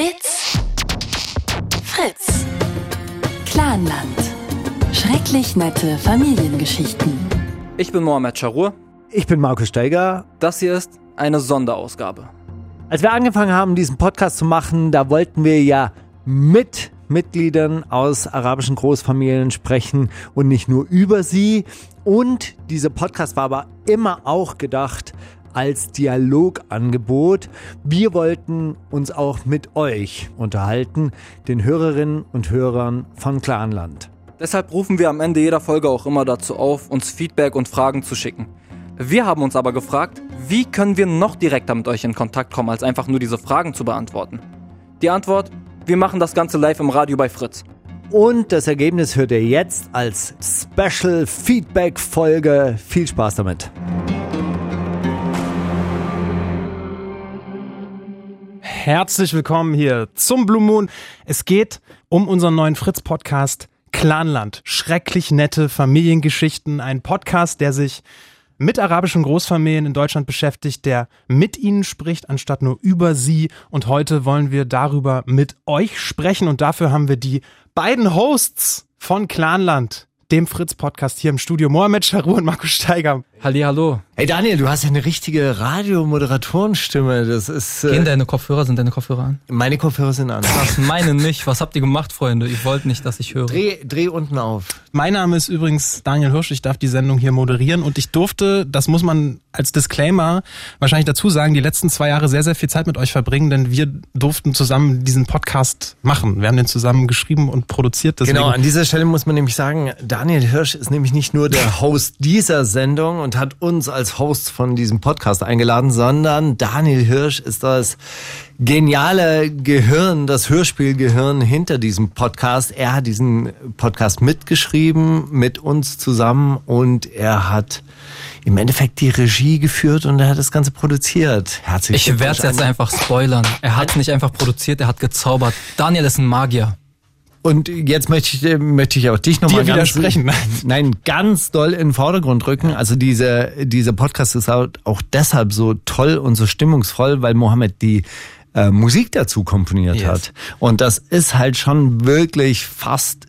It's Fritz. Clanland. Schrecklich nette Familiengeschichten. Ich bin Mohamed Charur. Ich bin Markus Steiger. Das hier ist eine Sonderausgabe. Als wir angefangen haben, diesen Podcast zu machen, da wollten wir ja mit Mitgliedern aus arabischen Großfamilien sprechen und nicht nur über sie. Und dieser Podcast war aber immer auch gedacht als Dialogangebot. Wir wollten uns auch mit euch unterhalten, den Hörerinnen und Hörern von Clanland. Deshalb rufen wir am Ende jeder Folge auch immer dazu auf, uns Feedback und Fragen zu schicken. Wir haben uns aber gefragt, wie können wir noch direkter mit euch in Kontakt kommen, als einfach nur diese Fragen zu beantworten? Die Antwort, wir machen das Ganze live im Radio bei Fritz. Und das Ergebnis hört ihr jetzt als Special Feedback Folge. Viel Spaß damit. Herzlich willkommen hier zum Blue Moon. Es geht um unseren neuen Fritz-Podcast Clanland. Schrecklich nette Familiengeschichten. Ein Podcast, der sich mit arabischen Großfamilien in Deutschland beschäftigt, der mit ihnen spricht, anstatt nur über sie. Und heute wollen wir darüber mit euch sprechen. Und dafür haben wir die beiden Hosts von Clanland, dem Fritz-Podcast hier im Studio, Mohamed Charou und Markus Steiger. Halli, hallo. Hey Daniel, du hast ja eine richtige Radiomoderatorenstimme. Das ist. Äh, Gehen deine Kopfhörer, sind deine Kopfhörer an? Meine Kopfhörer sind an. Was meine nicht? Was habt ihr gemacht, Freunde? Ich wollte nicht, dass ich höre. Dreh, dreh unten auf. Mein Name ist übrigens Daniel Hirsch. Ich darf die Sendung hier moderieren und ich durfte, das muss man als Disclaimer wahrscheinlich dazu sagen, die letzten zwei Jahre sehr, sehr viel Zeit mit euch verbringen, denn wir durften zusammen diesen Podcast machen. Wir haben den zusammen geschrieben und produziert. Deswegen genau, an dieser Stelle muss man nämlich sagen, Daniel Hirsch ist nämlich nicht nur der Host dieser Sendung und hat uns als Host von diesem Podcast eingeladen, sondern Daniel Hirsch ist das geniale Gehirn, das Hörspielgehirn hinter diesem Podcast. Er hat diesen Podcast mitgeschrieben mit uns zusammen und er hat im Endeffekt die Regie geführt und er hat das Ganze produziert. Herzlich Ich werde es jetzt einfach spoilern. Er hat es nicht einfach produziert, er hat gezaubert. Daniel ist ein Magier. Und jetzt möchte ich, möchte ich auch dich nochmal ganz, widersprechen. Nein, ganz doll in den Vordergrund rücken. Also diese, dieser Podcast ist auch deshalb so toll und so stimmungsvoll, weil Mohammed die äh, Musik dazu komponiert yes. hat. Und das ist halt schon wirklich fast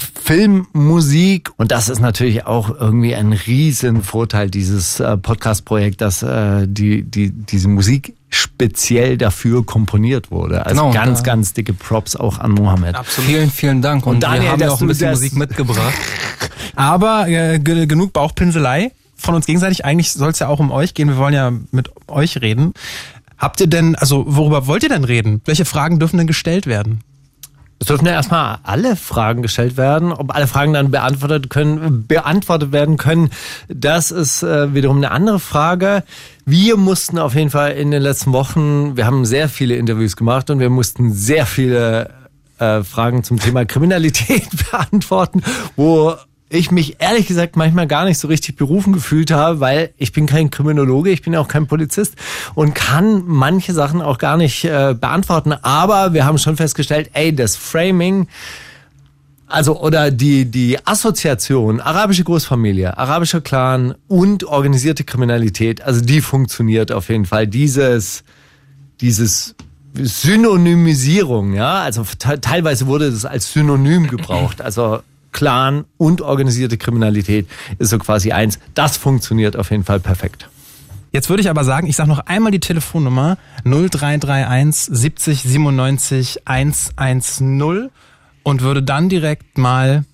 Filmmusik und das ist natürlich auch irgendwie ein Riesenvorteil dieses äh, Podcast-Projekt, dass äh, die, die, diese Musik speziell dafür komponiert wurde. Also genau, ganz, ganz dicke Props auch an Mohammed. Absolut. Vielen, vielen Dank. Und, und Daniel, wir haben ja auch ein bisschen Musik mitgebracht. Aber äh, genug Bauchpinselei von uns gegenseitig. Eigentlich soll es ja auch um euch gehen. Wir wollen ja mit euch reden. Habt ihr denn, also worüber wollt ihr denn reden? Welche Fragen dürfen denn gestellt werden? Es dürfen ja erstmal alle Fragen gestellt werden. Ob alle Fragen dann beantwortet können, beantwortet werden können, das ist äh, wiederum eine andere Frage. Wir mussten auf jeden Fall in den letzten Wochen, wir haben sehr viele Interviews gemacht und wir mussten sehr viele äh, Fragen zum Thema Kriminalität beantworten, wo ich mich ehrlich gesagt manchmal gar nicht so richtig berufen gefühlt habe, weil ich bin kein Kriminologe, ich bin auch kein Polizist und kann manche Sachen auch gar nicht äh, beantworten. Aber wir haben schon festgestellt, ey, das Framing, also oder die die Assoziation arabische Großfamilie, arabischer Clan und organisierte Kriminalität, also die funktioniert auf jeden Fall. Dieses dieses Synonymisierung, ja, also teilweise wurde das als Synonym gebraucht. Also Clan und organisierte Kriminalität ist so quasi eins. Das funktioniert auf jeden Fall perfekt. Jetzt würde ich aber sagen, ich sage noch einmal die Telefonnummer 0331 70 97 110 und würde dann direkt mal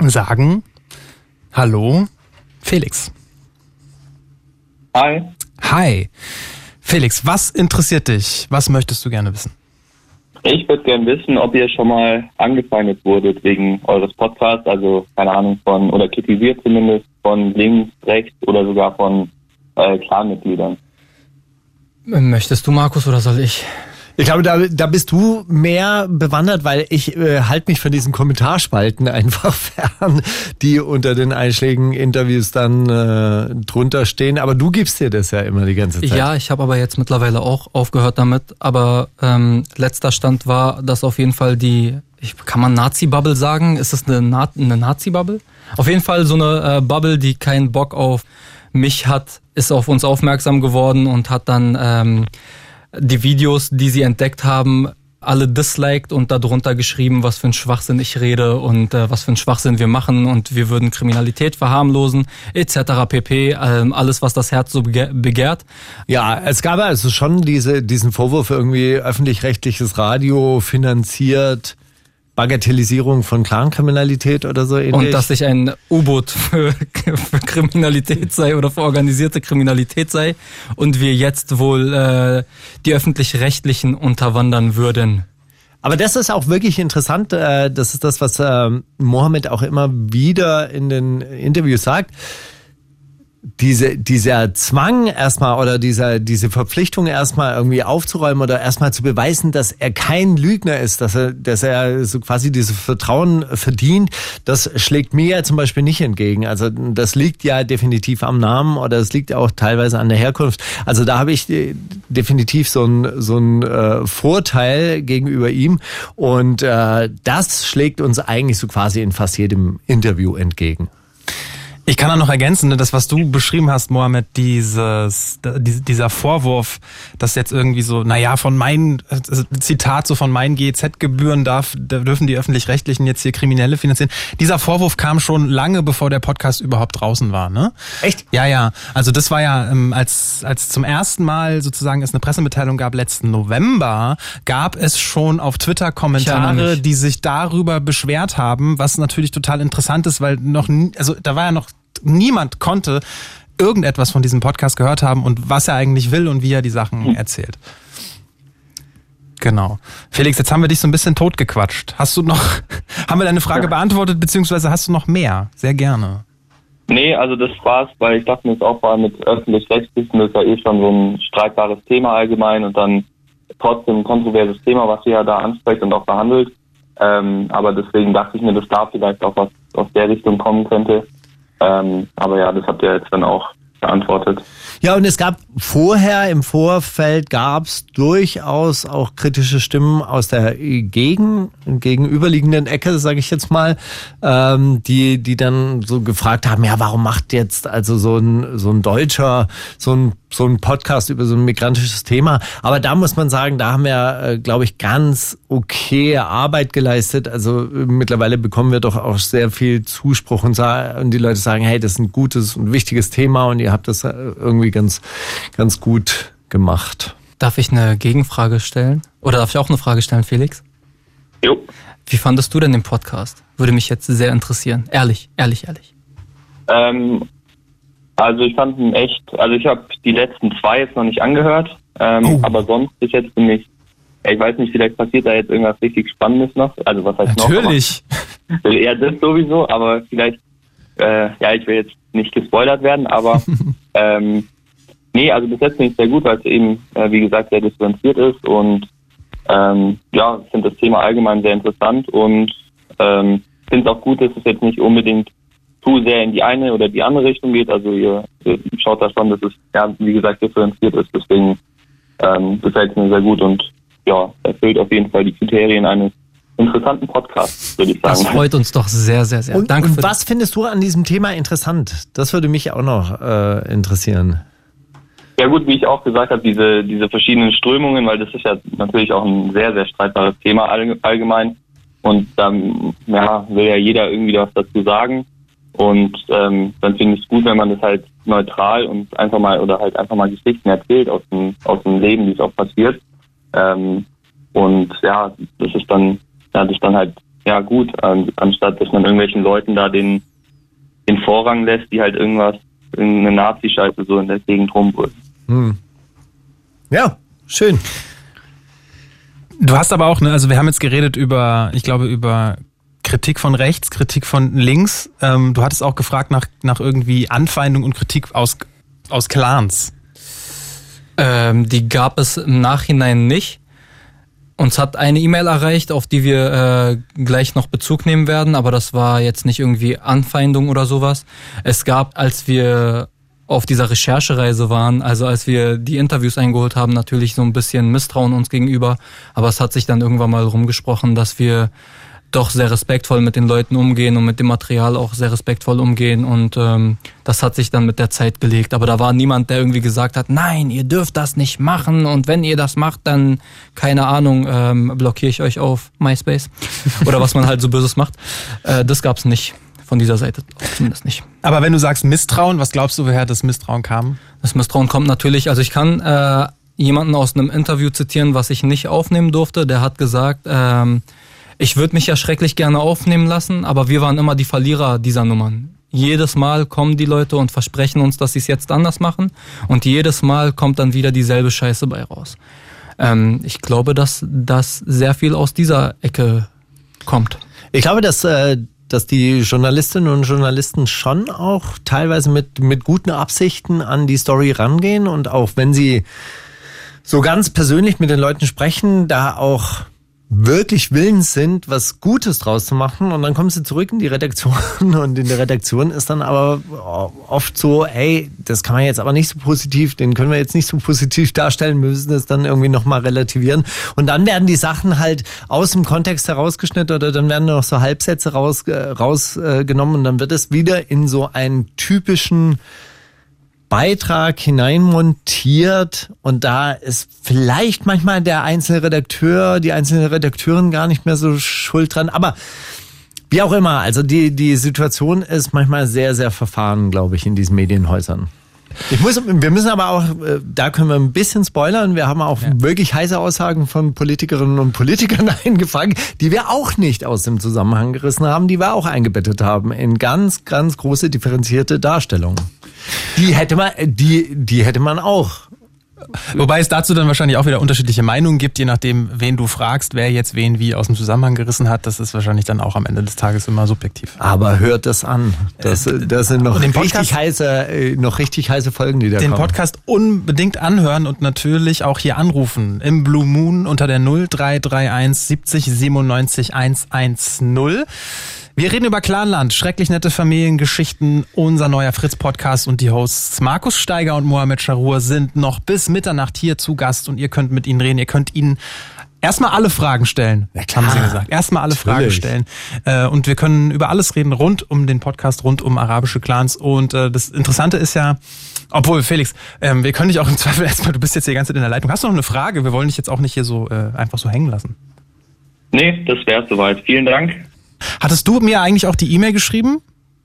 sagen, hallo, Felix. Hi. Hi. Felix, was interessiert dich? Was möchtest du gerne wissen? Ich würde gerne wissen, ob ihr schon mal angefeindet wurdet wegen eures Podcasts, also keine Ahnung von, oder kritisiert zumindest von links, rechts oder sogar von äh, Clanmitgliedern. Möchtest du, Markus, oder soll ich? Ich glaube, da, da bist du mehr bewandert, weil ich äh, halte mich von diesen Kommentarspalten einfach fern, die unter den einschlägigen Interviews dann äh, drunter stehen. Aber du gibst dir das ja immer die ganze Zeit. Ja, ich habe aber jetzt mittlerweile auch aufgehört damit. Aber ähm, letzter Stand war, dass auf jeden Fall die, ich, kann man Nazi-Bubble sagen? Ist das eine, Na eine Nazi-Bubble? Auf jeden Fall so eine äh, Bubble, die keinen Bock auf mich hat, ist auf uns aufmerksam geworden und hat dann... Ähm, die Videos, die sie entdeckt haben, alle disliked und darunter geschrieben, was für ein Schwachsinn ich rede und äh, was für ein Schwachsinn wir machen und wir würden Kriminalität verharmlosen etc. pp. Ähm, alles, was das Herz so begehrt. Ja, es gab also schon diese, diesen Vorwurf irgendwie öffentlich-rechtliches Radio finanziert Bagatellisierung von Clankriminalität oder so ähnlich. Und dass ich ein U-Boot für, für, Kriminalität sei oder für organisierte Kriminalität sei und wir jetzt wohl äh, die öffentlich-rechtlichen unterwandern würden. Aber das ist auch wirklich interessant. Äh, das ist das, was äh, Mohammed auch immer wieder in den Interviews sagt diese, dieser Zwang erstmal oder dieser, diese Verpflichtung erstmal irgendwie aufzuräumen oder erstmal zu beweisen, dass er kein Lügner ist, dass er, dass er so quasi dieses Vertrauen verdient, das schlägt mir ja zum Beispiel nicht entgegen. Also das liegt ja definitiv am Namen oder es liegt auch teilweise an der Herkunft. Also da habe ich äh, definitiv so ein so ein äh, Vorteil gegenüber ihm und äh, das schlägt uns eigentlich so quasi in fast jedem Interview entgegen. Ich kann da noch ergänzen, ne, das, was du beschrieben hast, Mohammed, dieses, dieser Vorwurf, dass jetzt irgendwie so, naja, von meinen, äh, Zitat so von meinen GEZ-Gebühren darf, da dürfen die Öffentlich-Rechtlichen jetzt hier Kriminelle finanzieren. Dieser Vorwurf kam schon lange, bevor der Podcast überhaupt draußen war, ne? Echt? Ja, ja. Also das war ja, ähm, als, als zum ersten Mal sozusagen es eine Pressemitteilung gab, letzten November, gab es schon auf Twitter Kommentare, die sich darüber beschwert haben, was natürlich total interessant ist, weil noch, nie, also da war ja noch niemand konnte irgendetwas von diesem Podcast gehört haben und was er eigentlich will und wie er die Sachen hm. erzählt. Genau. Felix, jetzt haben wir dich so ein bisschen totgequatscht. Hast du noch, haben wir deine Frage beantwortet, beziehungsweise hast du noch mehr? Sehr gerne. Nee, also das war's, weil ich dachte mir jetzt auch vor allem mit öffentlich-rechtlichen, das ist ja eh schon so ein streitbares Thema allgemein und dann trotzdem ein kontroverses Thema, was ihr ja da anspricht und auch behandelt. Ähm, aber deswegen dachte ich mir, dass da vielleicht auch was aus der Richtung kommen könnte. Ähm, aber ja, das habt ihr jetzt dann auch beantwortet. Ja, und es gab vorher, im Vorfeld gab es durchaus auch kritische Stimmen aus der Gegen, gegenüberliegenden Ecke, sage ich jetzt mal, ähm, die, die dann so gefragt haben, ja, warum macht jetzt also so ein, so ein Deutscher so ein so ein Podcast über so ein migrantisches Thema. Aber da muss man sagen, da haben wir, äh, glaube ich, ganz okay Arbeit geleistet. Also äh, mittlerweile bekommen wir doch auch sehr viel Zuspruch und, und die Leute sagen, hey, das ist ein gutes und wichtiges Thema und ihr habt das äh, irgendwie ganz, ganz gut gemacht. Darf ich eine Gegenfrage stellen? Oder darf ich auch eine Frage stellen, Felix? Jo. Wie fandest du denn den Podcast? Würde mich jetzt sehr interessieren. Ehrlich, ehrlich, ehrlich. Ähm, also ich fand ihn echt, also ich habe die letzten zwei jetzt noch nicht angehört, ähm, oh. aber sonst ist jetzt für mich, ich weiß nicht, vielleicht passiert da jetzt irgendwas richtig Spannendes noch. Also was heißt Natürlich. noch? Natürlich. Ja, das sowieso, aber vielleicht, äh, ja, ich will jetzt nicht gespoilert werden, aber ähm, nee, also bis jetzt finde ich sehr gut, weil es eben, äh, wie gesagt, sehr differenziert ist und ähm, ja, ich finde das Thema allgemein sehr interessant und ähm, finde es auch gut, dass es jetzt nicht unbedingt zu sehr in die eine oder die andere Richtung geht. Also ihr, ihr schaut da schon, dass es, ja, wie gesagt, differenziert ist. Deswegen ähm, gefällt es mir sehr gut und ja, erfüllt auf jeden Fall die Kriterien eines interessanten Podcasts, würde ich sagen. Das freut uns doch sehr, sehr, sehr. Und, Danke. Und was findest du an diesem Thema interessant? Das würde mich auch noch äh, interessieren. Ja gut, wie ich auch gesagt habe, diese, diese verschiedenen Strömungen, weil das ist ja natürlich auch ein sehr, sehr streitbares Thema allgemein. Und dann ja, will ja jeder irgendwie was dazu sagen. Und ähm, dann finde ich es gut, wenn man das halt neutral und einfach mal oder halt einfach mal Geschichten erzählt aus dem, aus dem Leben, wie es auch passiert. Ähm, und ja, das ist dann, ja, das ist dann halt ja gut, an, anstatt dass man irgendwelchen Leuten da den, den Vorrang lässt, die halt irgendwas, irgendeine Nazi-Scheiße so in der Gegend rumbrüllen. Hm. Ja, schön. Du hast aber auch, ne, also wir haben jetzt geredet über, ich glaube, über Kritik von rechts, Kritik von links. Ähm, du hattest auch gefragt nach, nach irgendwie Anfeindung und Kritik aus, aus Clans. Ähm, die gab es im Nachhinein nicht. Uns hat eine E-Mail erreicht, auf die wir äh, gleich noch Bezug nehmen werden, aber das war jetzt nicht irgendwie Anfeindung oder sowas. Es gab, als wir auf dieser Recherchereise waren, also als wir die Interviews eingeholt haben, natürlich so ein bisschen Misstrauen uns gegenüber, aber es hat sich dann irgendwann mal rumgesprochen, dass wir doch sehr respektvoll mit den Leuten umgehen und mit dem Material auch sehr respektvoll umgehen und ähm, das hat sich dann mit der Zeit gelegt. Aber da war niemand, der irgendwie gesagt hat, nein, ihr dürft das nicht machen und wenn ihr das macht, dann keine Ahnung, ähm, blockiere ich euch auf MySpace oder was man halt so Böses macht. Äh, das gab's nicht von dieser Seite zumindest nicht. Aber wenn du sagst Misstrauen, was glaubst du, woher das Misstrauen kam? Das Misstrauen kommt natürlich, also ich kann äh, jemanden aus einem Interview zitieren, was ich nicht aufnehmen durfte. Der hat gesagt, ähm, ich würde mich ja schrecklich gerne aufnehmen lassen, aber wir waren immer die Verlierer dieser Nummern. Jedes Mal kommen die Leute und versprechen uns, dass sie es jetzt anders machen und jedes Mal kommt dann wieder dieselbe Scheiße bei raus. Ähm, ich glaube, dass das sehr viel aus dieser Ecke kommt. Ich glaube, dass äh, dass die Journalistinnen und Journalisten schon auch teilweise mit, mit guten Absichten an die Story rangehen und auch wenn sie so ganz persönlich mit den Leuten sprechen, da auch wirklich willens sind, was Gutes draus zu machen. Und dann kommen sie zurück in die Redaktion. Und in der Redaktion ist dann aber oft so, hey, das kann man jetzt aber nicht so positiv, den können wir jetzt nicht so positiv darstellen, wir müssen das dann irgendwie nochmal relativieren. Und dann werden die Sachen halt aus dem Kontext herausgeschnitten oder dann werden noch so Halbsätze raus, äh, rausgenommen. Und dann wird es wieder in so einen typischen Beitrag hineinmontiert und da ist vielleicht manchmal der einzelne Redakteur, die einzelne Redakteurin gar nicht mehr so schuld dran, aber wie auch immer, also die, die Situation ist manchmal sehr, sehr verfahren, glaube ich, in diesen Medienhäusern. Ich muss, wir müssen aber auch, äh, da können wir ein bisschen spoilern. Wir haben auch ja. wirklich heiße Aussagen von Politikerinnen und Politikern eingefangen, die wir auch nicht aus dem Zusammenhang gerissen haben, die wir auch eingebettet haben in ganz, ganz große differenzierte Darstellungen. Die hätte man, die, die hätte man auch Wobei es dazu dann wahrscheinlich auch wieder unterschiedliche Meinungen gibt, je nachdem, wen du fragst, wer jetzt wen wie aus dem Zusammenhang gerissen hat. Das ist wahrscheinlich dann auch am Ende des Tages immer subjektiv. Aber hört das an. Das, äh, das sind noch richtig heiße, äh, noch richtig heiße Folgen, die da den kommen. Den Podcast unbedingt anhören und natürlich auch hier anrufen. Im Blue Moon unter der 0331 70 97 110. Wir reden über Clanland, schrecklich nette Familiengeschichten. Unser neuer Fritz-Podcast und die Hosts Markus Steiger und Mohamed Charur sind noch bis Mitternacht hier zu Gast und ihr könnt mit ihnen reden. Ihr könnt ihnen Erstmal alle Fragen stellen, ja, klar. haben sie gesagt. Erstmal alle Natürlich. Fragen stellen. Äh, und wir können über alles reden rund um den Podcast, rund um arabische Clans. Und äh, das Interessante ist ja, obwohl, Felix, ähm, wir können dich auch im Zweifel erstmal, du bist jetzt hier die ganze Zeit in der Leitung. Hast du noch eine Frage? Wir wollen dich jetzt auch nicht hier so äh, einfach so hängen lassen. Nee, das wäre soweit. Vielen Dank. Hattest du mir eigentlich auch die E-Mail geschrieben?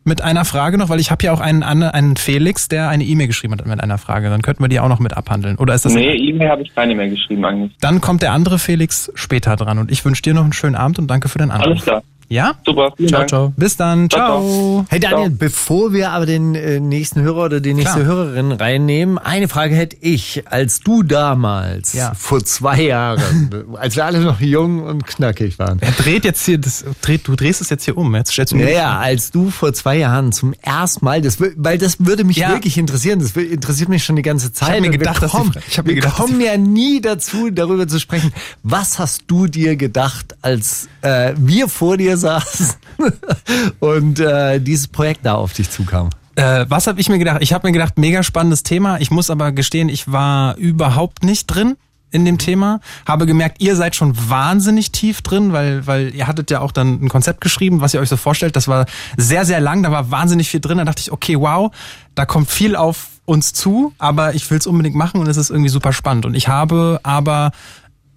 Mit einer Frage noch, weil ich habe ja auch einen, einen Felix, der eine E-Mail geschrieben hat mit einer Frage. Dann könnten wir die auch noch mit abhandeln. Oder ist das? Nee, E-Mail habe ich keine mehr geschrieben eigentlich. Dann kommt der andere Felix später dran und ich wünsche dir noch einen schönen Abend und danke für den Anruf. Alles klar. Ja? Super. Vielen ciao, Dank. ciao. Bis dann. Ciao. ciao. Hey Daniel, ciao. bevor wir aber den äh, nächsten Hörer oder die nächste Klar. Hörerin reinnehmen, eine Frage hätte ich. Als du damals, ja. vor zwei Jahren, als wir alle noch jung und knackig waren. Er dreht jetzt hier, das, dreht, du drehst es jetzt hier um. Jetzt stellst du mir ja, als du vor zwei Jahren zum ersten Mal, das, weil das würde mich ja. wirklich interessieren, das interessiert mich schon die ganze Zeit. Ich habe mir gedacht, wir kommen, ich hab mir gedacht, wir kommen ja nie dazu, darüber zu sprechen. Was hast du dir gedacht, als äh, wir vor dir saßen? und äh, dieses Projekt da auf dich zukam? Äh, was habe ich mir gedacht? Ich habe mir gedacht, mega spannendes Thema. Ich muss aber gestehen, ich war überhaupt nicht drin in dem Thema. Habe gemerkt, ihr seid schon wahnsinnig tief drin, weil, weil ihr hattet ja auch dann ein Konzept geschrieben, was ihr euch so vorstellt. Das war sehr, sehr lang, da war wahnsinnig viel drin. Da dachte ich, okay, wow, da kommt viel auf uns zu, aber ich will es unbedingt machen und es ist irgendwie super spannend. Und ich habe aber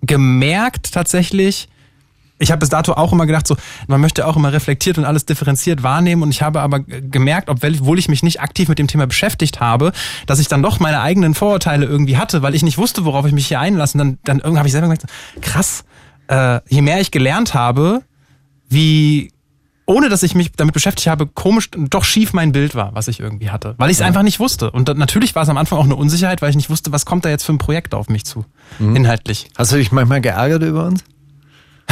gemerkt tatsächlich, ich habe bis dato auch immer gedacht, so man möchte auch immer reflektiert und alles differenziert wahrnehmen und ich habe aber gemerkt, obwohl ich mich nicht aktiv mit dem Thema beschäftigt habe, dass ich dann doch meine eigenen Vorurteile irgendwie hatte, weil ich nicht wusste, worauf ich mich hier einlasse. Und dann, dann irgendwie habe ich selber gedacht, krass, äh, je mehr ich gelernt habe, wie ohne dass ich mich damit beschäftigt habe, komisch, doch schief mein Bild war, was ich irgendwie hatte. Weil ich es ja. einfach nicht wusste. Und dann, natürlich war es am Anfang auch eine Unsicherheit, weil ich nicht wusste, was kommt da jetzt für ein Projekt auf mich zu, mhm. inhaltlich. Hast du dich manchmal geärgert über uns?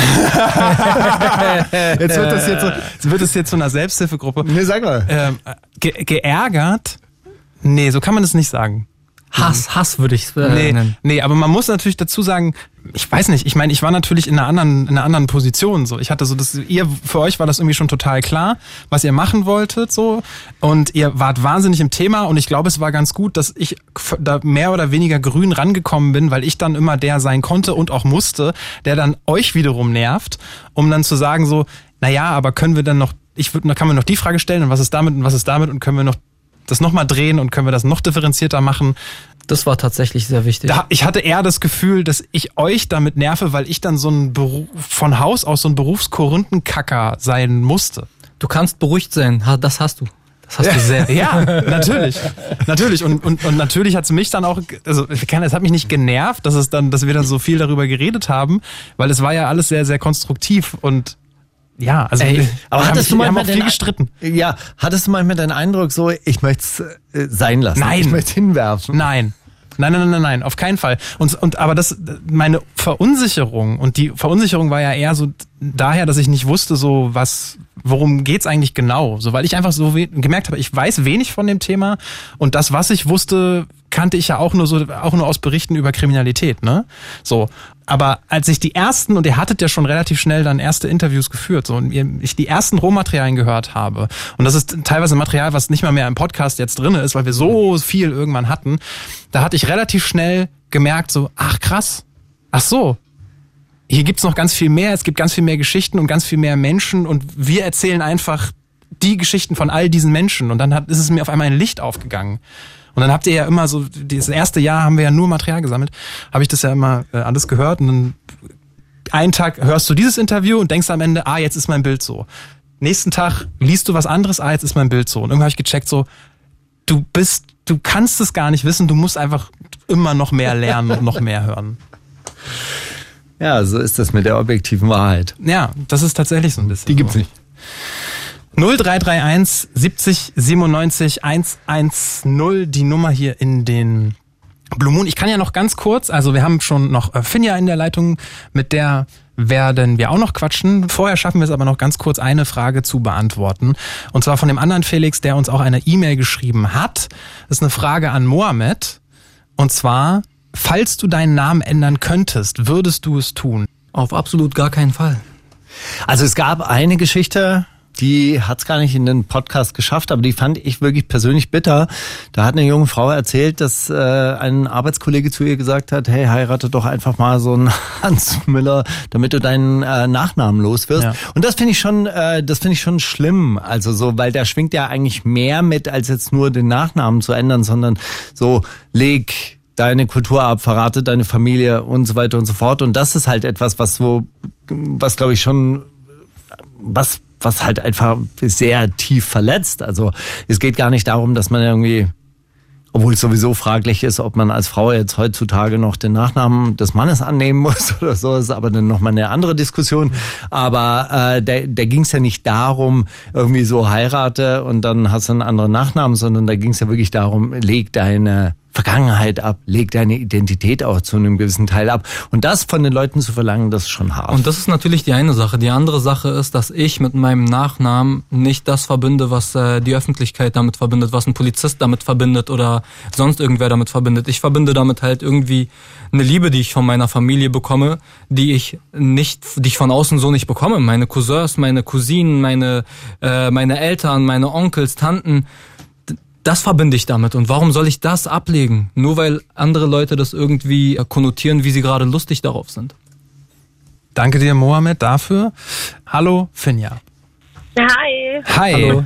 jetzt wird das jetzt so, jetzt wird das jetzt so einer Selbsthilfegruppe. Nee, sag mal. Ähm, ge geärgert? Nee, so kann man das nicht sagen. Hass, Hass würde ich äh, nee, nennen. Nee, aber man muss natürlich dazu sagen, ich weiß nicht, ich meine, ich war natürlich in einer anderen, in einer anderen Position. So, ich hatte so das, ihr, für euch war das irgendwie schon total klar, was ihr machen wolltet, so. Und ihr wart wahnsinnig im Thema und ich glaube, es war ganz gut, dass ich da mehr oder weniger grün rangekommen bin, weil ich dann immer der sein konnte und auch musste, der dann euch wiederum nervt, um dann zu sagen so, naja, aber können wir dann noch, ich würde, kann man noch die Frage stellen und was ist damit und was ist damit und können wir noch das nochmal drehen und können wir das noch differenzierter machen? Das war tatsächlich sehr wichtig. Da, ich hatte eher das Gefühl, dass ich euch damit nerve, weil ich dann so ein Beruf, von Haus aus so ein Berufskorundenkacker sein musste. Du kannst beruhigt sein, das hast du. Das hast du sehr. Ja, natürlich. natürlich. Und, und, und natürlich hat es mich dann auch, also es hat mich nicht genervt, dass es dann, dass wir dann so viel darüber geredet haben, weil es war ja alles sehr, sehr konstruktiv und ja, also Ey, aber hattest haben, du manchmal viel gestritten. Ja, hattest du manchmal den Eindruck so, ich möchte es äh, sein lassen. Nein. Ich möchte es hinwerfen. Nein. Nein, nein, nein, nein, auf keinen Fall. Und, und aber das, meine Verunsicherung und die Verunsicherung war ja eher so daher, dass ich nicht wusste, so was, worum geht's eigentlich genau? So, weil ich einfach so gemerkt habe, ich weiß wenig von dem Thema und das, was ich wusste, kannte ich ja auch nur so, auch nur aus Berichten über Kriminalität, ne? So. Aber als ich die ersten, und ihr hattet ja schon relativ schnell dann erste Interviews geführt, so, und ich die ersten Rohmaterialien gehört habe, und das ist teilweise Material, was nicht mal mehr im Podcast jetzt drin ist, weil wir so viel irgendwann hatten, da hatte ich relativ schnell gemerkt, so, ach krass, ach so, hier gibt's noch ganz viel mehr, es gibt ganz viel mehr Geschichten und ganz viel mehr Menschen und wir erzählen einfach die Geschichten von all diesen Menschen. Und dann hat, ist es mir auf einmal ein Licht aufgegangen. Und dann habt ihr ja immer so, das erste Jahr haben wir ja nur Material gesammelt, habe ich das ja immer äh, alles gehört und dann einen Tag hörst du dieses Interview und denkst am Ende, ah, jetzt ist mein Bild so. Nächsten Tag liest du was anderes, ah, jetzt ist mein Bild so. Und irgendwann habe ich gecheckt, so, du bist, du kannst es gar nicht wissen, du musst einfach immer noch mehr lernen und noch mehr hören. Ja, so ist das mit der objektiven Wahrheit. Ja, das ist tatsächlich so ein bisschen. Die gibt's so. nicht. 0331 70 97 110, die Nummer hier in den Blue Moon. Ich kann ja noch ganz kurz, also wir haben schon noch äh, Finja in der Leitung, mit der werden wir auch noch quatschen. Vorher schaffen wir es aber noch ganz kurz, eine Frage zu beantworten. Und zwar von dem anderen Felix, der uns auch eine E-Mail geschrieben hat. Das ist eine Frage an Mohammed. Und zwar, falls du deinen Namen ändern könntest, würdest du es tun? Auf absolut gar keinen Fall. Also es gab eine Geschichte, die hat es gar nicht in den Podcast geschafft, aber die fand ich wirklich persönlich bitter. Da hat eine junge Frau erzählt, dass äh, ein Arbeitskollege zu ihr gesagt hat, hey, heirate doch einfach mal so einen Hans Müller, damit du deinen äh, Nachnamen los wirst. Ja. Und das finde ich schon, äh, das finde ich schon schlimm. Also so, weil da schwingt ja eigentlich mehr mit, als jetzt nur den Nachnamen zu ändern, sondern so leg deine Kultur ab, verrate deine Familie und so weiter und so fort. Und das ist halt etwas, was so, was glaube ich schon, was was halt einfach sehr tief verletzt. Also es geht gar nicht darum, dass man irgendwie, obwohl es sowieso fraglich ist, ob man als Frau jetzt heutzutage noch den Nachnamen des Mannes annehmen muss oder so, ist aber dann nochmal eine andere Diskussion. Aber äh, da, da ging es ja nicht darum, irgendwie so heirate und dann hast du einen anderen Nachnamen, sondern da ging es ja wirklich darum, leg deine Vergangenheit ab, leg deine Identität auch zu einem gewissen Teil ab. Und das von den Leuten zu verlangen, das ist schon hart. Und das ist natürlich die eine Sache. Die andere Sache ist, dass ich mit meinem Nachnamen nicht das verbinde, was äh, die Öffentlichkeit damit verbindet, was ein Polizist damit verbindet oder sonst irgendwer damit verbindet. Ich verbinde damit halt irgendwie eine Liebe, die ich von meiner Familie bekomme, die ich nicht, die ich von außen so nicht bekomme. Meine Cousins, meine Cousinen, meine, äh, meine Eltern, meine Onkels, Tanten das verbinde ich damit. Und warum soll ich das ablegen? Nur weil andere Leute das irgendwie konnotieren, wie sie gerade lustig darauf sind. Danke dir, Mohammed, dafür. Hallo, Finja. Hi. Hi. Hallo.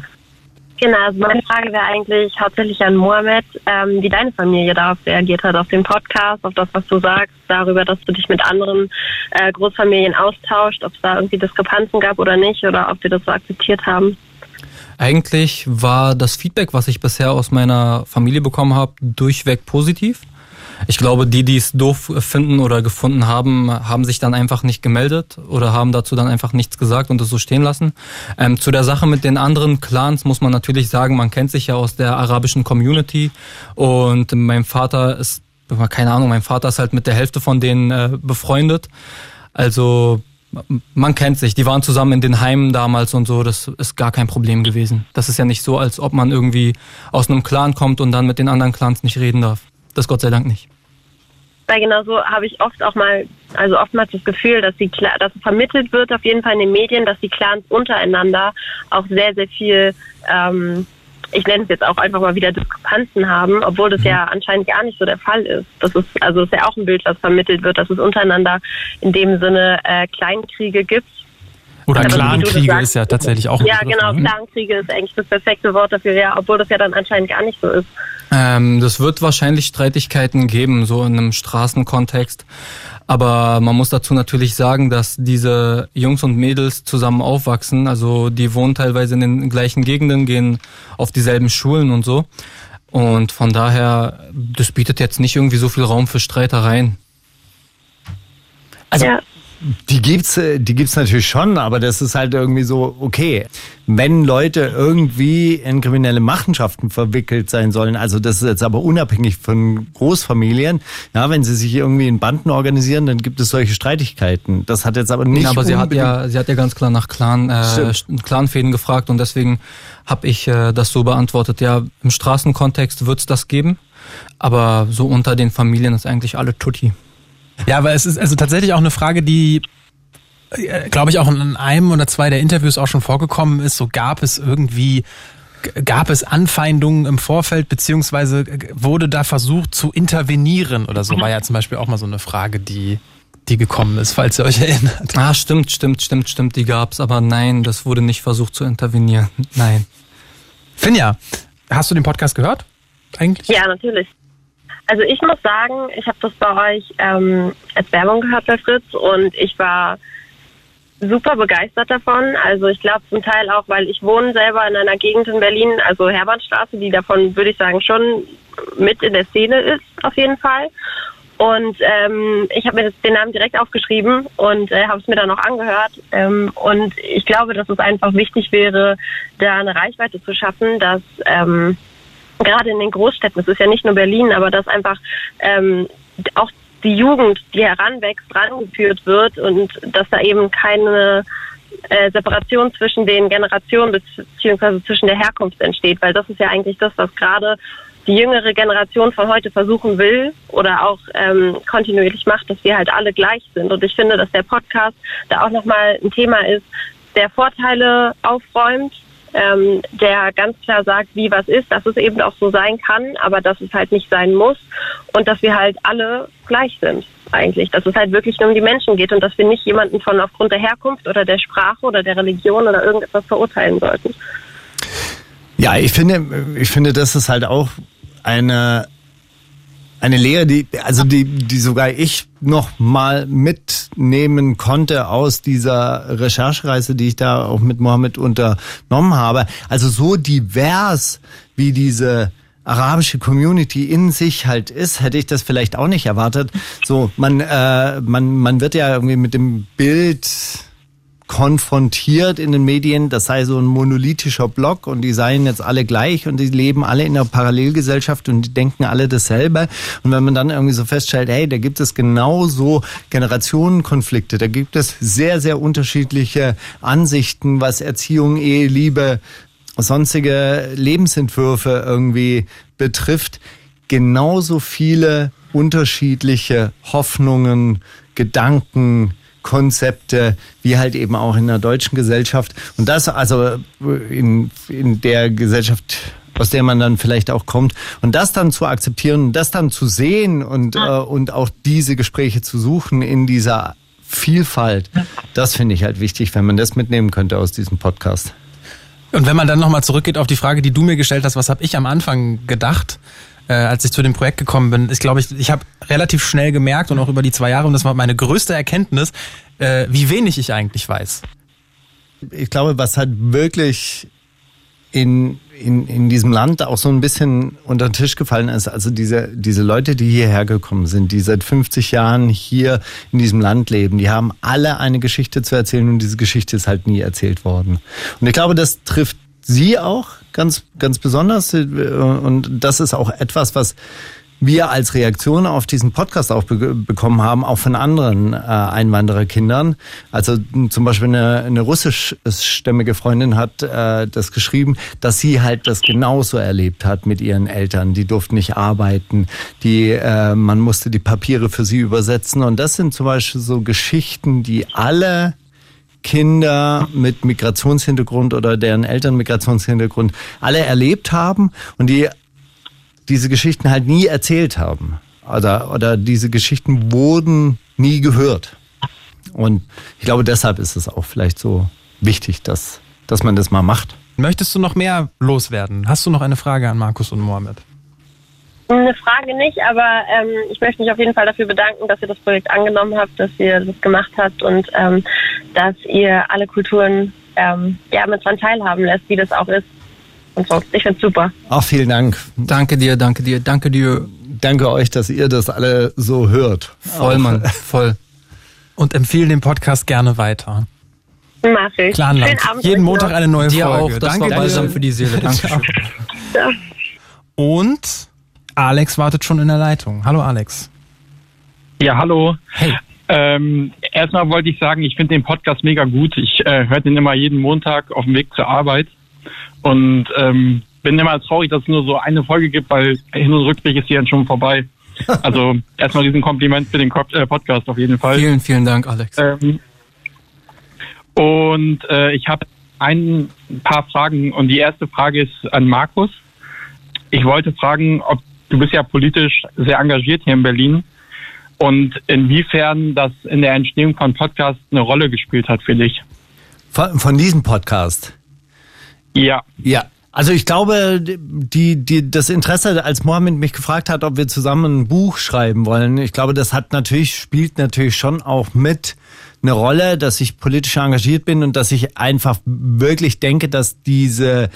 Genau, also meine Frage wäre eigentlich hauptsächlich an Mohammed, ähm, wie deine Familie darauf reagiert hat, auf den Podcast, auf das, was du sagst, darüber, dass du dich mit anderen äh, Großfamilien austauscht, ob es da irgendwie Diskrepanzen gab oder nicht, oder ob die das so akzeptiert haben. Eigentlich war das Feedback, was ich bisher aus meiner Familie bekommen habe, durchweg positiv. Ich glaube, die, die es doof finden oder gefunden haben, haben sich dann einfach nicht gemeldet oder haben dazu dann einfach nichts gesagt und es so stehen lassen. Ähm, zu der Sache mit den anderen Clans muss man natürlich sagen, man kennt sich ja aus der arabischen Community und mein Vater ist, keine Ahnung, mein Vater ist halt mit der Hälfte von denen äh, befreundet. Also man kennt sich, die waren zusammen in den Heimen damals und so, das ist gar kein Problem gewesen. Das ist ja nicht so, als ob man irgendwie aus einem Clan kommt und dann mit den anderen Clans nicht reden darf. Das Gott sei Dank nicht. Weil genau so habe ich oft auch mal, also oftmals das Gefühl, dass, die, dass vermittelt wird, auf jeden Fall in den Medien, dass die Clans untereinander auch sehr, sehr viel ähm, ich nenne es jetzt auch einfach mal wieder Diskrepanzen haben, obwohl das mhm. ja anscheinend gar nicht so der Fall ist. Das ist also ist ja auch ein Bild, was vermittelt wird, dass es untereinander in dem Sinne äh, Kleinkriege gibt. Oder Aber Clankriege sagst, ist ja tatsächlich auch ein Ja, Begriff, genau, ne? Clankriege ist eigentlich das perfekte Wort dafür, ja, obwohl das ja dann anscheinend gar nicht so ist. Ähm, das wird wahrscheinlich Streitigkeiten geben, so in einem Straßenkontext. Aber man muss dazu natürlich sagen, dass diese Jungs und Mädels zusammen aufwachsen. Also die wohnen teilweise in den gleichen Gegenden, gehen auf dieselben Schulen und so. Und von daher, das bietet jetzt nicht irgendwie so viel Raum für Streitereien. Also Ja. Die gibt's, äh, die gibt's natürlich schon, aber das ist halt irgendwie so, okay, wenn Leute irgendwie in kriminelle Machenschaften verwickelt sein sollen, also das ist jetzt aber unabhängig von Großfamilien, ja, wenn sie sich irgendwie in Banden organisieren, dann gibt es solche Streitigkeiten. Das hat jetzt aber nicht Ja, aber sie hat ja, sie hat ja ganz klar nach Clan, äh, Clanfäden gefragt und deswegen habe ich äh, das so beantwortet. Ja, im Straßenkontext wird's das geben, aber so unter den Familien ist eigentlich alle Tutti. Ja, aber es ist also tatsächlich auch eine Frage, die, äh, glaube ich, auch in einem oder zwei der Interviews auch schon vorgekommen ist. So gab es irgendwie, gab es Anfeindungen im Vorfeld, beziehungsweise äh, wurde da versucht zu intervenieren oder so, war ja zum Beispiel auch mal so eine Frage, die, die gekommen ist, falls ihr euch erinnert. Ah, stimmt, stimmt, stimmt, stimmt, die gab's, aber nein, das wurde nicht versucht zu intervenieren. Nein. Finja, hast du den Podcast gehört? Eigentlich? Ja, natürlich. Also ich muss sagen, ich habe das bei euch ähm, als Werbung gehört bei Fritz und ich war super begeistert davon. Also ich glaube zum Teil auch, weil ich wohne selber in einer Gegend in Berlin, also Hermannstraße, die davon würde ich sagen schon mit in der Szene ist auf jeden Fall. Und ähm, ich habe mir das, den Namen direkt aufgeschrieben und äh, habe es mir dann noch angehört. Ähm, und ich glaube, dass es einfach wichtig wäre, da eine Reichweite zu schaffen, dass ähm, gerade in den Großstädten, es ist ja nicht nur Berlin, aber dass einfach ähm, auch die Jugend, die heranwächst, rangeführt wird und dass da eben keine äh, Separation zwischen den Generationen beziehungsweise zwischen der Herkunft entsteht, weil das ist ja eigentlich das, was gerade die jüngere Generation von heute versuchen will oder auch ähm, kontinuierlich macht, dass wir halt alle gleich sind. Und ich finde, dass der Podcast da auch nochmal ein Thema ist, der Vorteile aufräumt, ähm, der ganz klar sagt, wie was ist, dass es eben auch so sein kann, aber dass es halt nicht sein muss und dass wir halt alle gleich sind eigentlich, dass es halt wirklich nur um die Menschen geht und dass wir nicht jemanden von aufgrund der Herkunft oder der Sprache oder der Religion oder irgendetwas verurteilen sollten. Ja, ich finde, ich finde, das ist halt auch eine eine Lehre, die also die die sogar ich noch mal mitnehmen konnte aus dieser Recherchereise, die ich da auch mit Mohammed unternommen habe. Also so divers wie diese arabische Community in sich halt ist, hätte ich das vielleicht auch nicht erwartet. So, man äh, man man wird ja irgendwie mit dem Bild konfrontiert in den Medien, das sei so ein monolithischer Block und die seien jetzt alle gleich und die leben alle in einer Parallelgesellschaft und die denken alle dasselbe. Und wenn man dann irgendwie so feststellt, hey, da gibt es genauso Generationenkonflikte, da gibt es sehr, sehr unterschiedliche Ansichten, was Erziehung, Ehe, Liebe, sonstige Lebensentwürfe irgendwie betrifft, genauso viele unterschiedliche Hoffnungen, Gedanken, Konzepte, wie halt eben auch in der deutschen Gesellschaft. Und das also in, in der Gesellschaft, aus der man dann vielleicht auch kommt. Und das dann zu akzeptieren, das dann zu sehen und, äh, und auch diese Gespräche zu suchen in dieser Vielfalt, das finde ich halt wichtig, wenn man das mitnehmen könnte aus diesem Podcast. Und wenn man dann nochmal zurückgeht auf die Frage, die du mir gestellt hast, was habe ich am Anfang gedacht, äh, als ich zu dem Projekt gekommen bin, ist, glaube ich, ich habe relativ schnell gemerkt und auch über die zwei Jahre, und das war meine größte Erkenntnis, äh, wie wenig ich eigentlich weiß. Ich glaube, was halt wirklich in, in, in diesem Land auch so ein bisschen unter den Tisch gefallen ist, also diese, diese Leute, die hierher gekommen sind, die seit 50 Jahren hier in diesem Land leben, die haben alle eine Geschichte zu erzählen und diese Geschichte ist halt nie erzählt worden. Und ich glaube, das trifft sie auch ganz, ganz besonders und das ist auch etwas, was wir als Reaktion auf diesen Podcast auch be bekommen haben, auch von anderen äh, Einwandererkindern. Also zum Beispiel eine, eine russischstämmige Freundin hat äh, das geschrieben, dass sie halt das genauso erlebt hat mit ihren Eltern. Die durften nicht arbeiten, die äh, man musste die Papiere für sie übersetzen. Und das sind zum Beispiel so Geschichten, die alle Kinder mit Migrationshintergrund oder deren Eltern Migrationshintergrund alle erlebt haben und die diese Geschichten halt nie erzählt haben. Oder, oder diese Geschichten wurden nie gehört. Und ich glaube, deshalb ist es auch vielleicht so wichtig, dass, dass man das mal macht. Möchtest du noch mehr loswerden? Hast du noch eine Frage an Markus und Mohammed? Eine Frage nicht, aber ähm, ich möchte mich auf jeden Fall dafür bedanken, dass ihr das Projekt angenommen habt, dass ihr das gemacht habt und ähm, dass ihr alle Kulturen ähm, ja, mit dran teilhaben lässt, wie das auch ist. Und so. Ich finde super. Auch vielen Dank. Danke dir, danke dir, danke dir. Danke euch, dass ihr das alle so hört. Voll, Mann, voll. Und empfehle den Podcast gerne weiter. Mach ich. Abend Jeden Montag noch. eine neue Dir Folge. auch, das Danke war balsam dir. für die Seele. Dankeschön. Ja. Und Alex wartet schon in der Leitung. Hallo Alex. Ja, hallo. Hey. Ähm, erstmal wollte ich sagen, ich finde den Podcast mega gut. Ich äh, höre den immer jeden Montag auf dem Weg zur Arbeit und ähm, bin immer traurig, dass es nur so eine Folge gibt, weil Hin- und Rückweg ist hier dann schon vorbei. Also erstmal diesen Kompliment für den äh, Podcast auf jeden Fall. Vielen, vielen Dank, Alex. Ähm, und äh, ich habe ein paar Fragen und die erste Frage ist an Markus. Ich wollte fragen, ob du bist ja politisch sehr engagiert hier in Berlin und inwiefern das in der Entstehung von Podcasts eine Rolle gespielt hat für dich. Von, von diesem Podcast. Ja, Ja. Also ich glaube, die, die, das Interesse, als Mohammed mich gefragt hat, ob wir zusammen ein Buch schreiben wollen, ich glaube, das hat natürlich, spielt natürlich schon auch mit eine Rolle, dass ich politisch engagiert bin und dass ich einfach wirklich denke, dass diese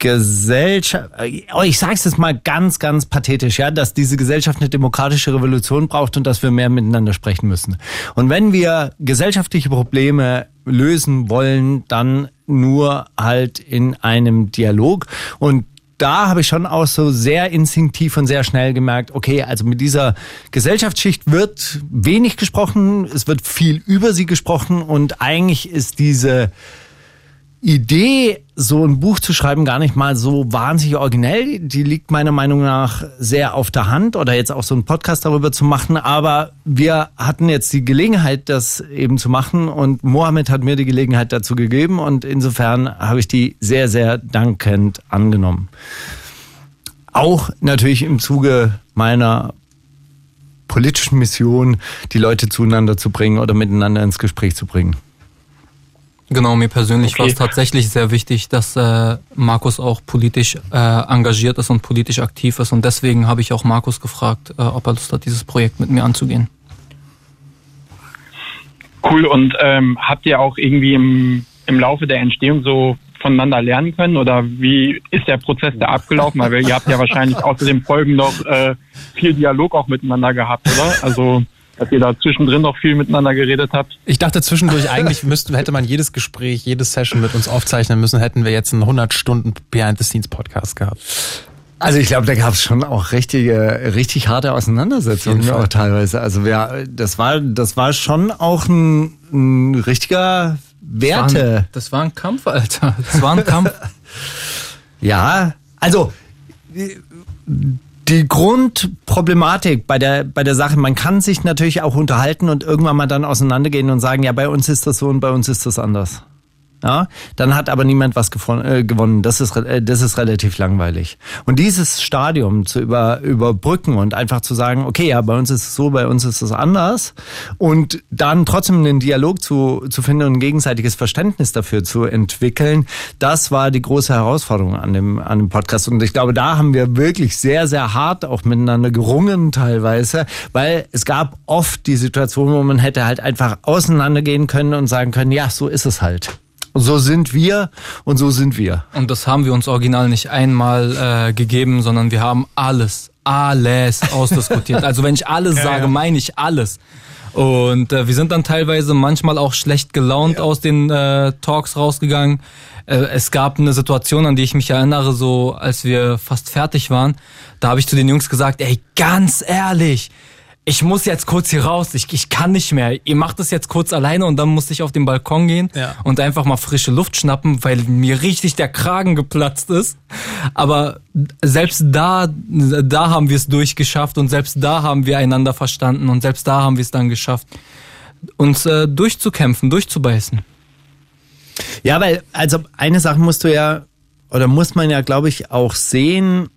Gesellschaft, oh, ich sage es jetzt mal ganz, ganz pathetisch, ja, dass diese Gesellschaft eine demokratische Revolution braucht und dass wir mehr miteinander sprechen müssen. Und wenn wir gesellschaftliche Probleme lösen wollen, dann nur halt in einem Dialog. Und da habe ich schon auch so sehr instinktiv und sehr schnell gemerkt, okay, also mit dieser Gesellschaftsschicht wird wenig gesprochen, es wird viel über sie gesprochen und eigentlich ist diese Idee, so ein Buch zu schreiben, gar nicht mal so wahnsinnig originell. Die liegt meiner Meinung nach sehr auf der Hand oder jetzt auch so einen Podcast darüber zu machen. Aber wir hatten jetzt die Gelegenheit, das eben zu machen und Mohammed hat mir die Gelegenheit dazu gegeben und insofern habe ich die sehr, sehr dankend angenommen. Auch natürlich im Zuge meiner politischen Mission, die Leute zueinander zu bringen oder miteinander ins Gespräch zu bringen. Genau, mir persönlich Okay. war es tatsächlich sehr wichtig, dass äh, Markus auch politisch äh, engagiert ist und politisch aktiv ist. Und deswegen habe ich auch Markus gefragt, äh, ob er Lust hat, dieses Projekt mit mir anzugehen. cool. Und ähm, habt ihr auch irgendwie im, im Laufe der Entstehung so voneinander lernen können oder wie ist der Prozess da abgelaufen? Weil ihr habt ja wahrscheinlich außer den Folgen noch äh, viel Dialog auch miteinander gehabt, oder? Also dass ihr da zwischendrin noch viel miteinander geredet habt. Ich dachte zwischendurch, eigentlich müsste, hätte man jedes Gespräch, jede Session mit uns aufzeichnen müssen, hätten wir jetzt einen 100 Stunden Behind-the-Scenes-Podcast gehabt. Also ich glaube, da gab es schon auch richtige, richtig harte Auseinandersetzungen auch teilweise. Also wir, das war, das war schon auch ein, ein richtiger Das war, ein, Werte. das war ein Kampf, Alter. Das war ein Kampf. Ja, also die Grundproblematik bei der, bei der Sache, man kann sich natürlich auch unterhalten und irgendwann mal dann auseinandergehen und sagen, ja, bei uns ist das so und bei uns ist das anders. Ja, dann hat aber niemand was äh, gewonnen. Das ist, äh, das ist relativ langweilig. Und dieses Stadium zu über, überbrücken und einfach zu sagen, okay, ja, bei uns ist es so, bei uns ist es anders und dann trotzdem einen Dialog zu, zu finden und ein gegenseitiges Verständnis dafür zu entwickeln, das war die große Herausforderung an dem, an dem Podcast. Und ich glaube, da haben wir wirklich sehr, sehr hart auch miteinander gerungen teilweise, weil es gab oft die Situation, wo man hätte halt einfach auseinandergehen können und sagen können, ja, so ist es halt. So sind wir und so sind wir. Und das haben wir uns original nicht einmal äh, gegeben, sondern wir haben alles, alles ausdiskutiert. Also wenn ich alles sage, meine ich alles. Und äh, wir sind dann teilweise manchmal auch schlecht gelaunt aus den äh, Talks rausgegangen. Äh, es gab eine Situation, an die ich mich erinnere, so als wir fast fertig waren. Da habe ich zu den Jungs gesagt, ey, ganz ehrlich, ich muss jetzt kurz hier raus, ich, ich kann nicht mehr. Ihr macht das jetzt kurz alleine und dann musste ich auf den Balkon gehen Ja. und einfach mal frische Luft schnappen, weil mir richtig der Kragen geplatzt ist. Aber selbst da, da haben wir es durchgeschafft und selbst da haben wir einander verstanden und selbst da haben wir es dann geschafft, uns äh, durchzukämpfen, durchzubeißen. Ja, weil, also eine Sache musst du ja, oder muss man ja, glaube ich, auch sehen,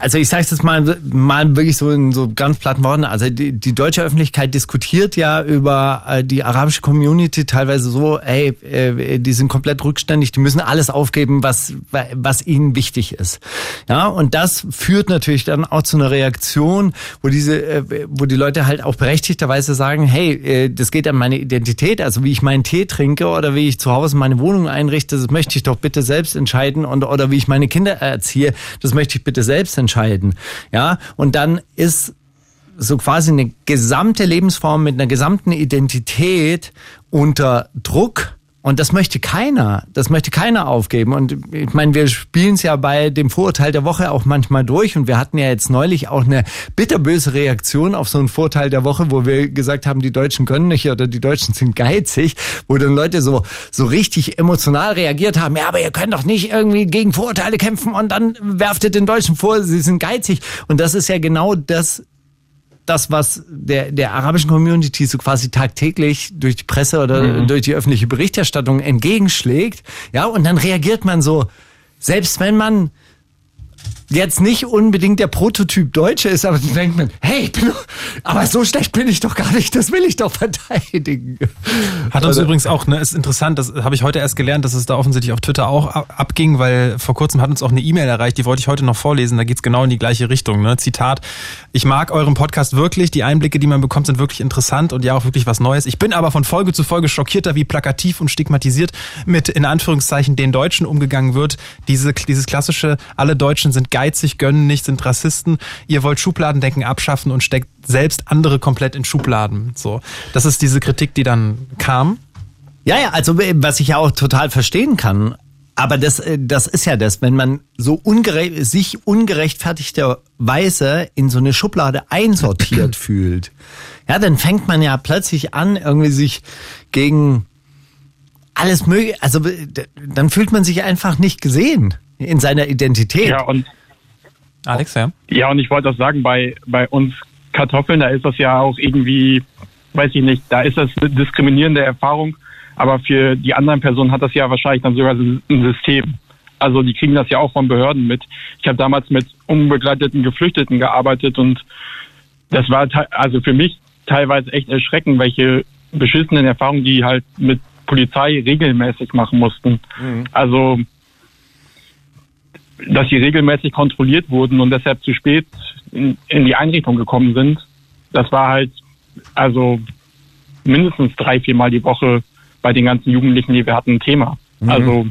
also ich sage es jetzt mal, mal wirklich so in so ganz platten Worten. Also die, die deutsche Öffentlichkeit diskutiert ja über äh, die arabische Community teilweise so, ey, äh, die sind komplett rückständig, die müssen alles aufgeben, was was ihnen wichtig ist. Ja, und das führt natürlich dann auch zu einer Reaktion, wo diese, äh, wo die Leute halt auch berechtigterweise sagen, hey, das geht an meine Identität, also wie ich meinen Tee trinke oder wie ich zu Hause meine Wohnung einrichte, das möchte ich doch bitte selbst entscheiden und oder wie ich meine Kinder erziehe, das möchte ich bitte selbst entscheiden. Ja, und dann ist so quasi eine gesamte Lebensform mit einer gesamten Identität unter Druck und das möchte keiner. Das möchte keiner aufgeben. Und ich meine, wir spielen es ja bei dem Vorurteil der Woche auch manchmal durch. Und wir hatten ja jetzt neulich auch eine bitterböse Reaktion auf so ein Vorteil der Woche, wo wir gesagt haben, die Deutschen können nicht oder die Deutschen sind geizig, wo dann Leute so, so richtig emotional reagiert haben. Ja, aber ihr könnt doch nicht irgendwie gegen Vorurteile kämpfen und dann werft ihr den Deutschen vor, sie sind geizig. Und das ist ja genau das, das, was der, der arabischen Community so quasi tagtäglich durch die Presse oder mhm. durch die öffentliche Berichterstattung entgegenschlägt. Ja, und dann reagiert man so, selbst wenn man jetzt nicht unbedingt der Prototyp Deutsche ist, aber dann denkt man, hey, bin, aber so schlecht bin ich doch gar nicht, das will ich doch verteidigen. Hat uns Oder? übrigens auch, ne, ist interessant, das habe ich heute erst gelernt, dass es da offensichtlich auf Twitter auch abging, weil vor kurzem hat uns auch eine E-Mail erreicht, die wollte ich heute noch vorlesen, da geht's genau in die gleiche Richtung. Ne? Zitat, ich mag euren Podcast wirklich, die Einblicke, die man bekommt, sind wirklich interessant und ja auch wirklich was Neues. Ich bin aber von Folge zu Folge schockierter, wie plakativ und stigmatisiert mit in Anführungszeichen den Deutschen umgegangen wird. Diese, dieses klassische, alle Deutschen sind geizig, gönnen nicht, sind Rassisten. Ihr wollt Schubladendenken abschaffen und steckt selbst andere komplett in Schubladen. So, das ist diese Kritik, die dann kam. Ja, ja, also was ich ja auch total verstehen kann. Aber das, äh, das ist ja das, wenn man so ungerecht, sich ungerechtfertigterweise in so eine Schublade einsortiert fühlt, ja, dann fängt man ja plötzlich an, irgendwie sich gegen alles mögliche, also dann fühlt man sich einfach nicht gesehen in seiner Identität. Ja, und Alex, ja? Ja, und ich wollte auch sagen, bei, bei uns Kartoffeln, da ist das ja auch irgendwie, weiß ich nicht, da ist das eine diskriminierende Erfahrung, aber für die anderen Personen hat das ja wahrscheinlich dann sogar ein System. Also die kriegen das ja auch von Behörden mit. Ich habe damals mit unbegleiteten Geflüchteten gearbeitet und das war also für mich teilweise echt erschreckend, welche beschissenen Erfahrungen die halt mit Polizei regelmäßig machen mussten. Mhm. Also dass sie regelmäßig kontrolliert wurden und deshalb zu spät in, in die Einrichtung gekommen sind. Das war halt also mindestens drei, viermal die Woche bei den ganzen Jugendlichen, die wir hatten, ein Thema. Mhm. Also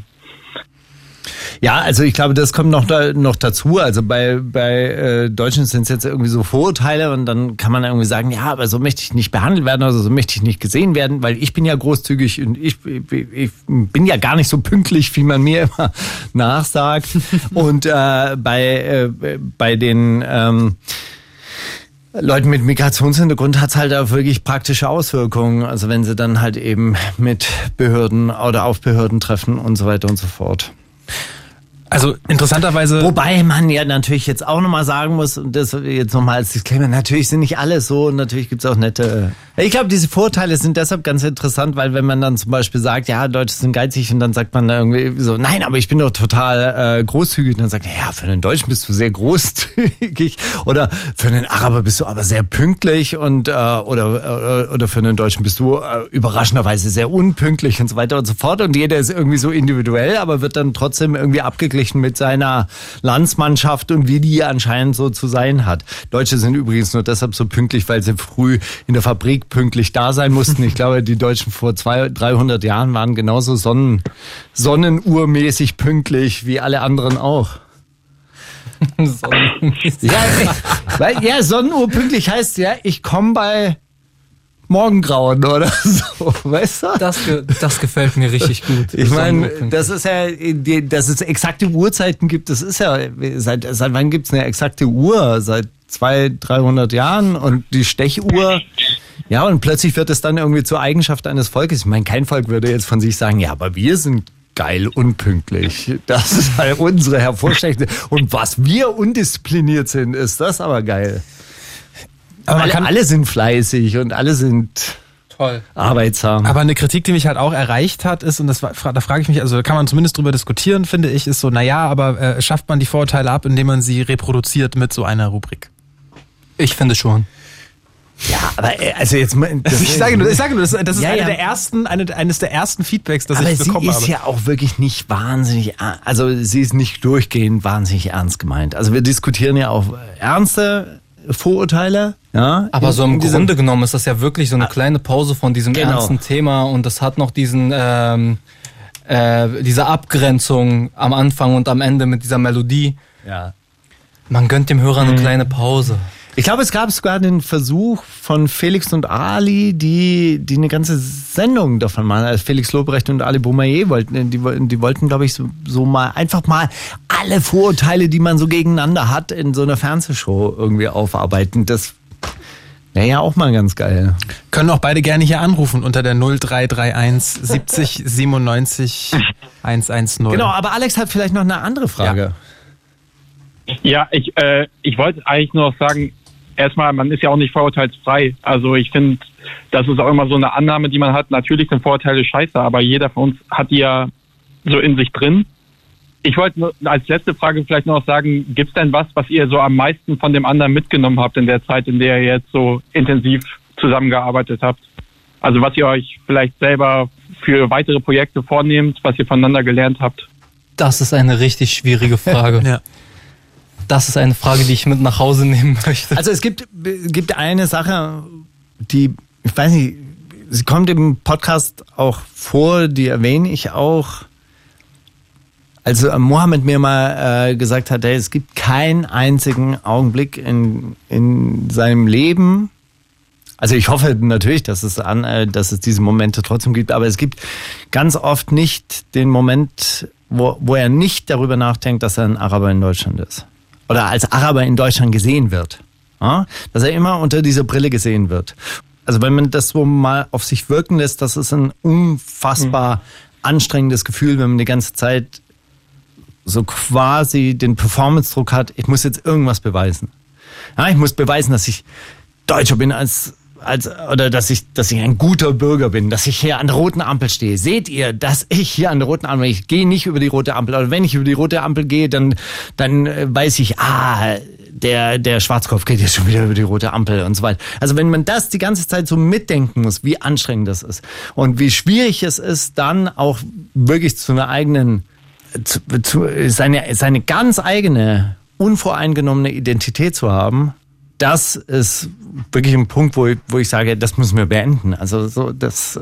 ja, also ich glaube, das kommt noch, da, noch dazu. Also bei, bei äh, Deutschen sind es jetzt irgendwie so Vorurteile und dann kann man irgendwie sagen, ja, aber so möchte ich nicht behandelt werden, also so möchte ich nicht gesehen werden, weil ich bin ja großzügig und ich, ich, bin ja gar nicht so pünktlich, wie man mir immer nachsagt. und äh, bei, äh, bei den ähm, Leuten mit Migrationshintergrund hat es halt auch wirklich praktische Auswirkungen. Also wenn sie dann halt eben mit Behörden oder auf Behörden treffen und so weiter und so fort. Also interessanterweise. Wobei man ja natürlich jetzt auch nochmal sagen muss, und das jetzt nochmal als Disclaimer, natürlich sind nicht alle so und natürlich gibt's auch nette. Ich glaube, diese Vorteile sind deshalb ganz interessant, weil wenn man dann zum Beispiel sagt, ja, Deutsche sind geizig und dann sagt man irgendwie so, nein, aber ich bin doch total äh, großzügig. Und dann sagt er, ja, für einen Deutschen bist du sehr großzügig oder für einen Araber bist du aber sehr pünktlich und äh, oder, äh, oder für einen Deutschen bist du äh, überraschenderweise sehr unpünktlich und so weiter und so fort. Und jeder ist irgendwie so individuell, aber wird dann trotzdem irgendwie abgeglichen verglichen mit seiner Landsmannschaft und wie die anscheinend so zu sein hat. Deutsche sind übrigens nur deshalb so pünktlich, weil sie früh in der Fabrik pünktlich da sein mussten. Ich glaube, die Deutschen vor 200, 300 Jahren waren genauso sonnen, sonnenuhrmäßig pünktlich wie alle anderen auch. ja, weil, ja, Sonnenuhr pünktlich heißt ja, ich komme bei Morgengrauen oder so, weißt du? Das, das gefällt mir richtig gut. Ich meine, das ist ja, dass es exakte Uhrzeiten gibt, das ist ja, seit, seit wann gibt's eine exakte Uhr? Seit zwei, 300 Jahren und die Stechuhr. Ja, und plötzlich wird es dann irgendwie zur Eigenschaft eines Volkes. Ich meine, kein Volk würde jetzt von sich sagen, ja, aber wir sind geil unpünktlich. Das ist halt unsere hervorstechende. Und was wir undiszipliniert sind, ist das aber geil. Aber alle, alle sind fleißig und alle sind Toll. arbeitsam. Aber eine Kritik, die mich halt auch erreicht hat, ist, und das war, da frage ich mich, also da kann man zumindest drüber diskutieren, finde ich, ist so, naja, aber äh, schafft man die Vorurteile ab, indem man sie reproduziert mit so einer Rubrik? Ich finde schon. ja, aber äh, also jetzt mal- das Ich sage nur, ich sage nur das, das ist Ja, eine ja. der ersten, eine, eines der ersten Feedbacks, das aber ich sie bekommen ist habe. ja auch wirklich nicht wahnsinnig, also sie ist nicht durchgehend wahnsinnig ernst gemeint. Also wir diskutieren ja auch ernste Vorurteile, ja. Aber in- so im diesem- Grunde genommen ist das ja wirklich so eine kleine Pause von diesem Genau. ernsten Thema und das hat noch diesen ähm, äh, diese Abgrenzung am Anfang und am Ende mit dieser Melodie. Ja. Man gönnt dem Hörer eine kleine Pause. Ich glaube, es gab sogar den Versuch von Felix und Ali, die, die eine ganze Sendung davon machen. Also Felix Lobrecht und Ali Boumaier wollten, die, wollten- die wollten, glaube ich, so, so mal einfach mal alle Vorurteile, die man so gegeneinander hat, in so einer Fernsehshow irgendwie aufarbeiten. Das wäre ja auch mal ganz geil. Können auch beide gerne hier anrufen unter der 0331 70 97 110. Genau, aber Alex hat vielleicht noch eine andere Frage. Ja, ich, äh, ich wollte eigentlich nur noch sagen, erstmal, man ist ja auch nicht vorurteilsfrei. Also ich finde, das ist auch immer so eine Annahme, die man hat. Natürlich sind Vorurteile scheiße, aber jeder von uns hat die ja so in sich drin. Ich wollte nur als letzte Frage vielleicht noch sagen, gibt es denn was, was ihr so am meisten von dem anderen mitgenommen habt in der Zeit, in der ihr jetzt so intensiv zusammengearbeitet habt? Also was ihr euch vielleicht selber für weitere Projekte vornehmt, was ihr voneinander gelernt habt? Das ist eine richtig schwierige Frage. Ja. Das ist eine Frage, die ich mit nach Hause nehmen möchte. Also es gibt, gibt eine Sache, die, ich weiß nicht, sie kommt im Podcast auch vor, die erwähne ich auch. Also Mohammed mir mal äh, gesagt hat, hey, es gibt keinen einzigen Augenblick in, in seinem Leben, also ich hoffe natürlich, dass es an, äh, dass es diese Momente trotzdem gibt, aber es gibt ganz oft nicht den Moment, wo, wo er nicht darüber nachdenkt, dass er ein Araber in Deutschland ist. Oder als Araber in Deutschland gesehen wird. Ja? Dass er immer unter dieser Brille gesehen wird. Also wenn man das so mal auf sich wirken lässt, das ist ein unfassbar anstrengendes Gefühl, wenn man die ganze Zeit so quasi den Performance-Druck hat, ich muss jetzt irgendwas beweisen. Ja, ich muss beweisen, dass ich Deutscher bin als als oder dass ich dass ich ein guter Bürger bin, dass ich hier an der roten Ampel stehe. Seht ihr, dass ich hier an der roten Ampel, ich gehe nicht über die rote Ampel, oder wenn ich über die rote Ampel gehe, dann dann äh, weiß ich, ah, der der Schwarzkopf geht jetzt schon wieder über die rote Ampel und so weiter. Also wenn man das die ganze Zeit so mitdenken muss, wie anstrengend das ist und wie schwierig es ist, dann auch wirklich zu einer eigenen zu, zu, seine, seine ganz eigene, unvoreingenommene Identität zu haben, das ist wirklich ein Punkt, wo ich, wo ich sage, das müssen wir beenden. Also so, das,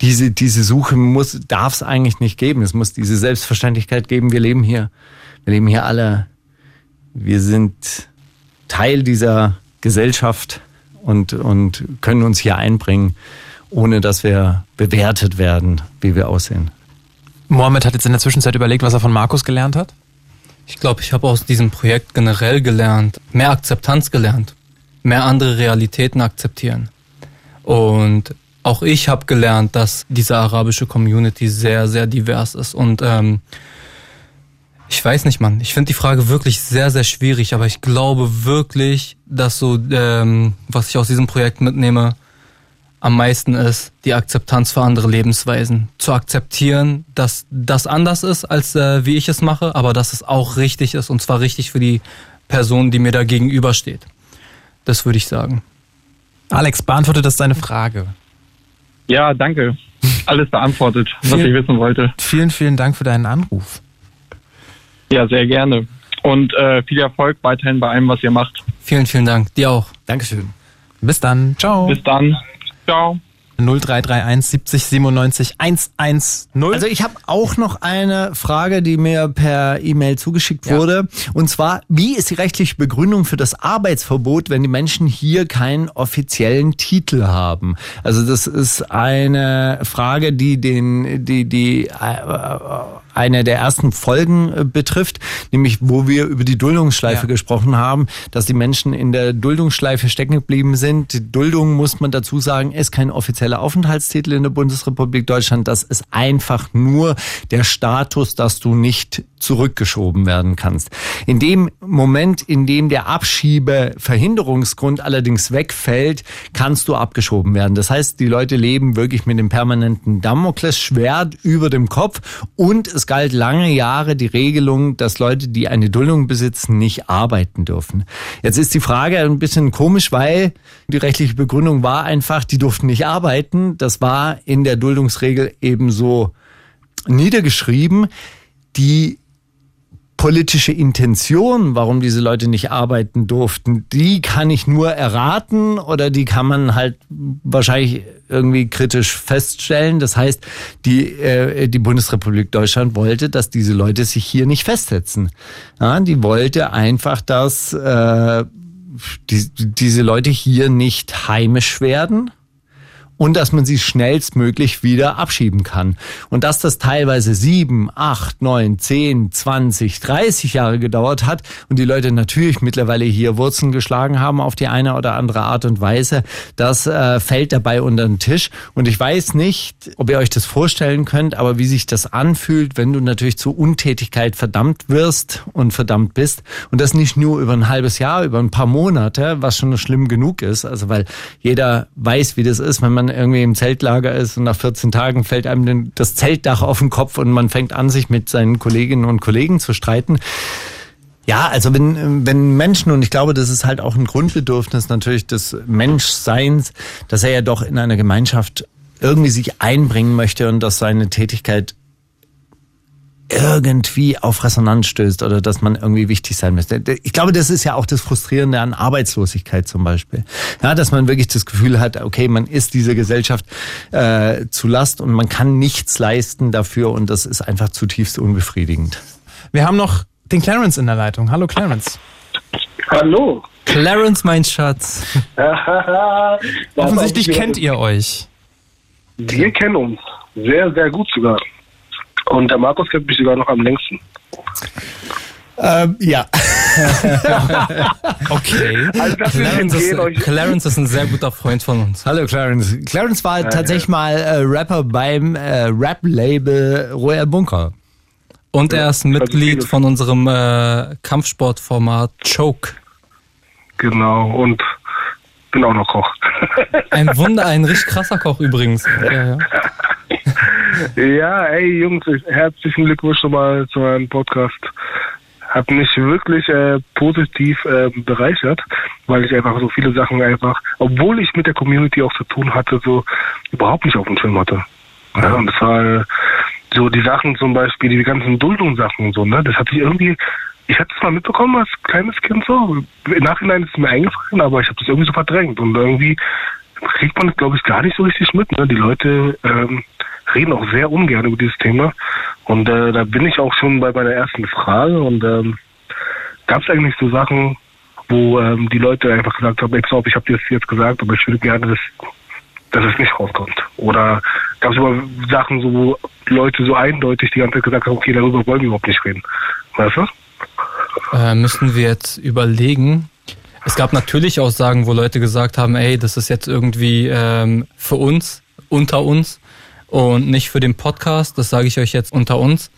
diese, diese Suche muss, darf es eigentlich nicht geben. Es muss diese Selbstverständlichkeit geben. Wir leben hier, wir leben hier alle. Wir sind Teil dieser Gesellschaft und, und können uns hier einbringen, ohne dass wir bewertet werden, wie wir aussehen. Mohammed hat jetzt in der Zwischenzeit überlegt, was er von Markus gelernt hat. Ich glaube, ich habe aus diesem Projekt generell gelernt, mehr Akzeptanz gelernt, mehr andere Realitäten akzeptieren. Und auch ich habe gelernt, dass diese arabische Community sehr, sehr divers ist. Und ähm, ich weiß nicht, Mann. Ich finde die Frage wirklich sehr, sehr schwierig, aber ich glaube wirklich, dass so, ähm, was ich aus diesem Projekt mitnehme, am meisten ist die Akzeptanz für andere Lebensweisen. Zu akzeptieren, dass das anders ist, als äh, wie ich es mache, aber dass es auch richtig ist und zwar richtig für die Person, die mir da gegenübersteht. Das würde ich sagen. Alex, beantwortet das deine Frage. Ja, danke. Alles beantwortet, was Vielen- ich wissen wollte. Vielen, vielen Dank für deinen Anruf. Ja, sehr gerne. Und äh, viel Erfolg weiterhin bei allem, was ihr macht. Vielen, vielen Dank. Dir auch. Dankeschön. Bis dann. Ciao. Bis dann. Ciao. 0331 70 97 110. Also ich habe auch noch eine Frage, die mir per E-Mail zugeschickt Ja. wurde. Und zwar, wie ist die rechtliche Begründung für das Arbeitsverbot, wenn die Menschen hier keinen offiziellen Titel haben? Also das ist eine Frage, die den, die, die äh, eine der ersten Folgen äh, betrifft, nämlich wo wir über die Duldungsschleife Ja. gesprochen haben, dass die Menschen in der Duldungsschleife stecken geblieben sind. Die Duldung, muss man dazu sagen, ist kein offizieller Aufenthaltstitel in der Bundesrepublik Deutschland. Das ist einfach nur der Status, dass du nicht zurückgeschoben werden kannst. In dem Moment, in dem der Abschiebeverhinderungsgrund allerdings wegfällt, kannst du abgeschoben werden. Das heißt, die Leute leben wirklich mit dem permanenten Damoklesschwert über dem Kopf und es galt lange Jahre die Regelung, dass Leute, die eine Duldung besitzen, nicht arbeiten dürfen. Jetzt ist die Frage ein bisschen komisch, weil die rechtliche Begründung war einfach, die durften nicht arbeiten. Das war in der Duldungsregel ebenso niedergeschrieben. Die politische Intention, warum diese Leute nicht arbeiten durften, die kann ich nur erraten oder die kann man halt wahrscheinlich irgendwie kritisch feststellen. Das heißt, die, äh, die Bundesrepublik Deutschland wollte, dass diese Leute sich hier nicht festsetzen. Ja, die wollte einfach, dass äh, die, diese Leute hier nicht heimisch werden und dass man sie schnellstmöglich wieder abschieben kann. Und dass das teilweise sieben, acht, neun, zehn, zwanzig, dreißig Jahre gedauert hat und die Leute natürlich mittlerweile hier Wurzeln geschlagen haben auf die eine oder andere Art und Weise, das äh, fällt dabei unter den Tisch. Und ich weiß nicht, ob ihr euch das vorstellen könnt, aber wie sich das anfühlt, wenn du natürlich zur Untätigkeit verdammt wirst und verdammt bist und das nicht nur über ein halbes Jahr, über ein paar Monate, was schon schlimm genug ist. Also weil jeder weiß, wie das ist, wenn man irgendwie im Zeltlager ist und nach 14 Tagen fällt einem das Zeltdach auf den Kopf und man fängt an, sich mit seinen Kolleginnen und Kollegen zu streiten. Ja, also wenn, wenn Menschen, und ich glaube, das ist halt auch ein Grundbedürfnis natürlich des Menschseins, dass er ja doch in einer Gemeinschaft irgendwie sich einbringen möchte und dass seine Tätigkeit irgendwie auf Resonanz stößt oder dass man irgendwie wichtig sein müsste. Ich glaube, das ist ja auch das Frustrierende an Arbeitslosigkeit zum Beispiel. Ja, dass man wirklich das Gefühl hat, okay, man ist dieser Gesellschaft äh, zu Last und man kann nichts leisten dafür und das ist einfach zutiefst unbefriedigend. Wir haben noch den Clarence in der Leitung. Hallo Clarence. Hallo. Clarence, mein Schatz. Offensichtlich kennt ihr euch. Wir kennen uns. Sehr, sehr gut sogar. Und der Markus kennt mich sogar noch am längsten. Ähm, ja. okay. Also Clarence, ist, Clarence, ist, ein sehr guter Freund von uns. Hallo Clarence. Clarence war äh, tatsächlich ja. mal äh, Rapper beim äh, Rap-Label Royal Bunker. Und er ist Mitglied von unserem äh, Kampfsportformat Choke. Genau, und bin auch noch Koch. ein Wunder, ein richtig krasser Koch übrigens. Ja, ja. Ja, ey Jungs, herzlichen Glückwunsch schon mal zu meinem Podcast. Hat mich wirklich äh, positiv äh, bereichert, weil ich einfach so viele Sachen einfach, obwohl ich mit der Community auch zu tun hatte, so überhaupt nicht auf dem Schirm hatte. Ja, und das war so die Sachen zum Beispiel, die ganzen Duldungssachen und so, ne, das hatte ich irgendwie, ich hatte es mal mitbekommen als kleines Kind so. Im Nachhinein ist es mir eingefallen, aber ich habe das irgendwie so verdrängt und irgendwie kriegt man, glaube ich, gar nicht so richtig mit. Ne? Die Leute ähm, reden auch sehr ungern über dieses Thema. Und äh, da bin ich auch schon bei meiner ersten Frage. Und ähm, gab es eigentlich so Sachen, wo ähm, die Leute einfach gesagt haben, ich glaube, ich habe dir das jetzt gesagt, aber ich würde gerne, dass, dass es nicht rauskommt. Oder gab es aber Sachen, so, wo Leute so eindeutig die ganze Zeit gesagt haben, okay, darüber wollen wir überhaupt nicht reden. Weißt du? Äh, müssen wir jetzt überlegen. Es gab natürlich Aussagen, wo Leute gesagt haben, ey, das ist jetzt irgendwie ähm, für uns, unter uns und nicht für den Podcast. Das sage ich euch jetzt unter uns.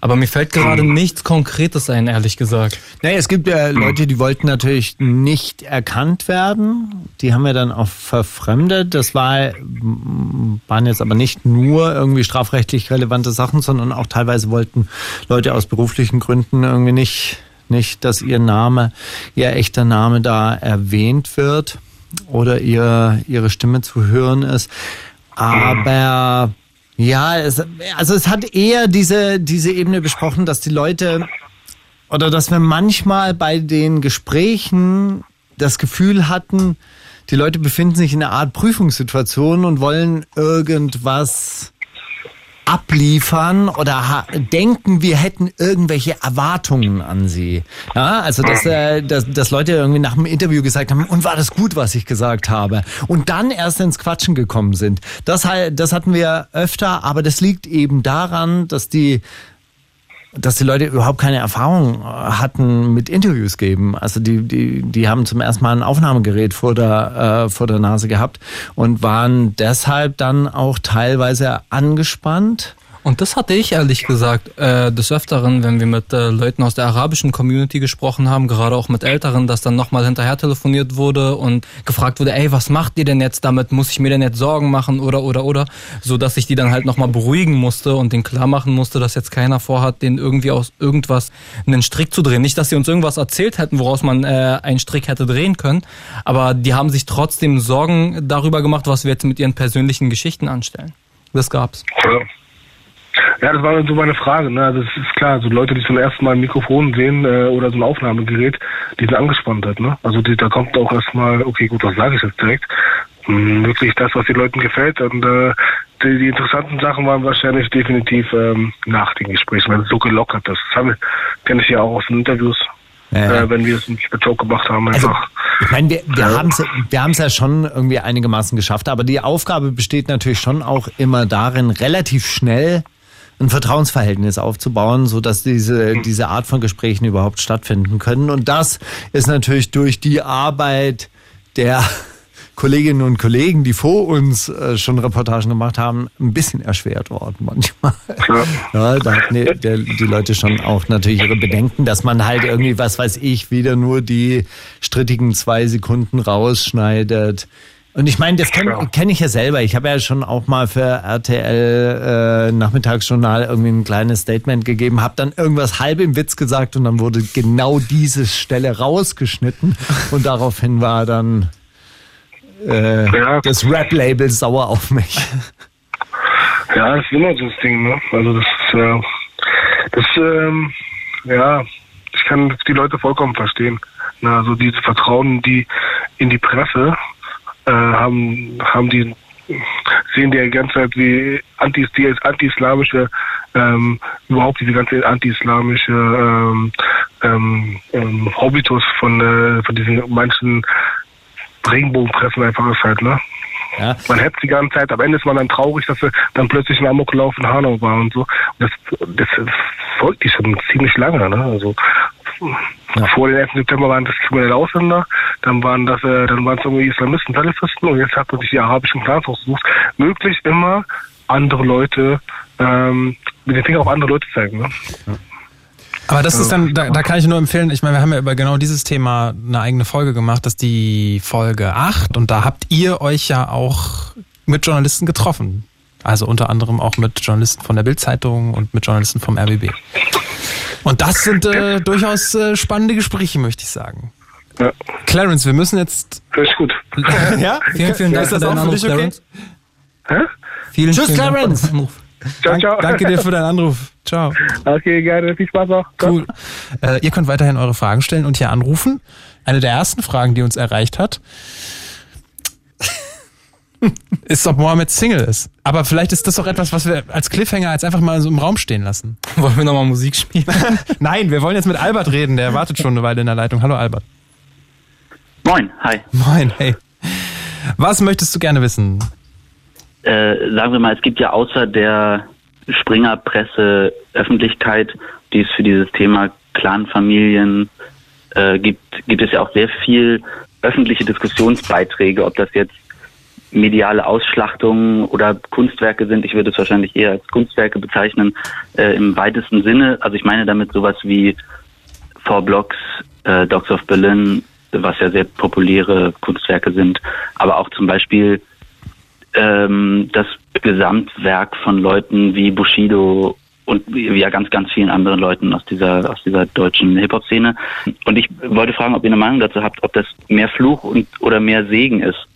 Aber mir fällt gerade nichts Konkretes ein, ehrlich gesagt. Naja, es gibt ja Leute, die wollten natürlich nicht erkannt werden. Die haben wir dann auch verfremdet. Das war, waren jetzt aber nicht nur irgendwie strafrechtlich relevante Sachen, sondern auch teilweise wollten Leute aus beruflichen Gründen irgendwie nicht, nicht, dass ihr Name, ihr echter Name da erwähnt wird oder ihr, ihre Stimme zu hören ist. Aber ja, es, also es hat eher diese, diese Ebene besprochen, dass die Leute oder dass wir manchmal bei den Gesprächen das Gefühl hatten, die Leute befinden sich in einer Art Prüfungssituation und wollen irgendwas abliefern oder denken, wir hätten irgendwelche Erwartungen an sie. Ja, also dass, äh, dass, dass Leute irgendwie nach dem Interview gesagt haben, und war das gut, was ich gesagt habe? Und dann erst ins Quatschen gekommen sind. Das, das hatten wir öfter, aber das liegt eben daran, dass die dass die Leute überhaupt keine Erfahrung hatten mit Interviews geben. Also die, die, die haben zum ersten Mal ein Aufnahmegerät vor der, äh, vor der Nase gehabt und waren deshalb dann auch teilweise angespannt. Und das hatte ich ehrlich gesagt äh, des Öfteren, wenn wir mit äh, Leuten aus der arabischen Community gesprochen haben, gerade auch mit Älteren, dass dann nochmal hinterher telefoniert wurde und gefragt wurde, ey, was macht ihr denn jetzt damit? Muss ich mir denn jetzt Sorgen machen oder oder oder? So dass ich die dann halt nochmal beruhigen musste und denen klar machen musste, dass jetzt keiner vorhat, den irgendwie aus irgendwas einen Strick zu drehen. Nicht, dass sie uns irgendwas erzählt hätten, woraus man äh, einen Strick hätte drehen können, aber die haben sich trotzdem Sorgen darüber gemacht, was wir jetzt mit ihren persönlichen Geschichten anstellen. Das gab's. Ja. Ja, das war so meine Frage. Ne? Also es ist klar, so Leute, die zum ersten Mal ein Mikrofon sehen äh, oder so ein Aufnahmegerät, die sind angespannt halt. Ne? Also die, da kommt auch erstmal, okay, gut, was sage ich jetzt direkt? Hm, wirklich das, was den Leuten gefällt. Und äh, die, die interessanten Sachen waren wahrscheinlich definitiv ähm, nach den Gesprächen, weil es so gelockert ist. Das kenne ich ja auch aus den Interviews. Ja. Äh, wenn wir es mit Joke gemacht haben, Also, einfach. ich meine, wir, wir haben es wir haben's ja schon irgendwie einigermaßen geschafft, aber die Aufgabe besteht natürlich schon auch immer darin, relativ schnell ein Vertrauensverhältnis aufzubauen, so dass diese, diese Art von Gesprächen überhaupt stattfinden können. Und das ist natürlich durch die Arbeit der Kolleginnen und Kollegen, die vor uns äh, schon Reportagen gemacht haben, ein bisschen erschwert worden manchmal. Ja, da hatten die, die Leute schon auch natürlich ihre Bedenken, dass man halt irgendwie, was weiß ich, wieder nur die strittigen zwei Sekunden rausschneidet. Und ich meine, das kenne kenn ich ja selber. Ich habe ja schon auch mal für RTL äh, Nachmittagsjournal irgendwie ein kleines Statement gegeben, habe dann irgendwas halb im Witz gesagt und dann wurde genau diese Stelle rausgeschnitten und daraufhin war dann äh, Ja. das Rap-Label sauer auf mich. Ja, das ist immer so das Ding, ne? Also das ist, äh, das, ähm, ja, ich kann die Leute vollkommen verstehen. Na, also diese Vertrauen, die in die Presse äh, haben, haben die sehen die ganze Zeit wie anti, die anti-islamische, ähm, überhaupt diese ganze anti-islamische ähm, ähm, ähm, Hobbitus von, äh, von diesen manchen Regenbogenpressen einfach ist halt, ne? Ja. Man hetzt die ganze Zeit, am Ende ist man dann traurig, dass er dann plötzlich ein Amoklauf in Hanau war und so. Und das, das folgt die schon ziemlich lange, ne? Also Ja. vor dem 11. September waren das kriminelle Ausländer, dann waren das, äh, dann waren es irgendwie Islamisten, Salafisten und jetzt hat man sich die arabischen Clans ausgesucht. Möglichst immer andere Leute, ähm, mit den Finger auf andere Leute zeigen, ne? Aber das ist dann, da, da kann ich nur empfehlen, ich meine, wir haben ja über genau dieses Thema eine eigene Folge gemacht, das ist die Folge 8 und da habt ihr euch ja auch mit Journalisten getroffen. Also unter anderem auch mit Journalisten von der Bildzeitung und mit Journalisten vom RBB. Und das sind äh, durchaus äh, spannende Gespräche, möchte ich sagen. Ja, Clarence, wir müssen jetzt. das ist gut. ja? Vielen, vielen Dank Ist für das auch deinen für Anruf, dich okay? Clarence. Hä? Vielen, Tschüss, vielen Dank für Clarence. Anruf. Ciao, Dank, ciao. danke dir für deinen Anruf. Ciao. Okay, gerne. Viel Spaß noch. Cool. Äh, ihr könnt weiterhin eure Fragen stellen und hier anrufen. Eine der ersten Fragen, die uns erreicht hat, ist, ob Mohammed Single ist. Aber vielleicht ist das doch etwas, was wir als Cliffhanger jetzt einfach mal so im Raum stehen lassen. Wollen wir nochmal Musik spielen? Nein, wir wollen jetzt mit Albert reden. Der wartet schon eine Weile in der Leitung. Hallo Albert. Moin, hi. Moin, hey. Was möchtest du gerne wissen? Äh, sagen wir mal, es gibt ja außer der Springerpresse Öffentlichkeit, die es für dieses Thema Clanfamilien äh, gibt, gibt es ja auch sehr viel öffentliche Diskussionsbeiträge, ob das jetzt mediale Ausschlachtungen oder Kunstwerke sind. Ich würde es wahrscheinlich eher als Kunstwerke bezeichnen äh, im weitesten Sinne. Also ich meine damit sowas wie Four Blocks, äh, Dogs of Berlin, was ja sehr populäre Kunstwerke sind, aber auch zum Beispiel ähm, das Gesamtwerk von Leuten wie Bushido und ja ganz, ganz vielen anderen Leuten aus dieser, aus dieser deutschen Hip-Hop-Szene. Und ich wollte fragen, ob ihr eine Meinung dazu habt, ob das mehr Fluch und, oder mehr Segen ist.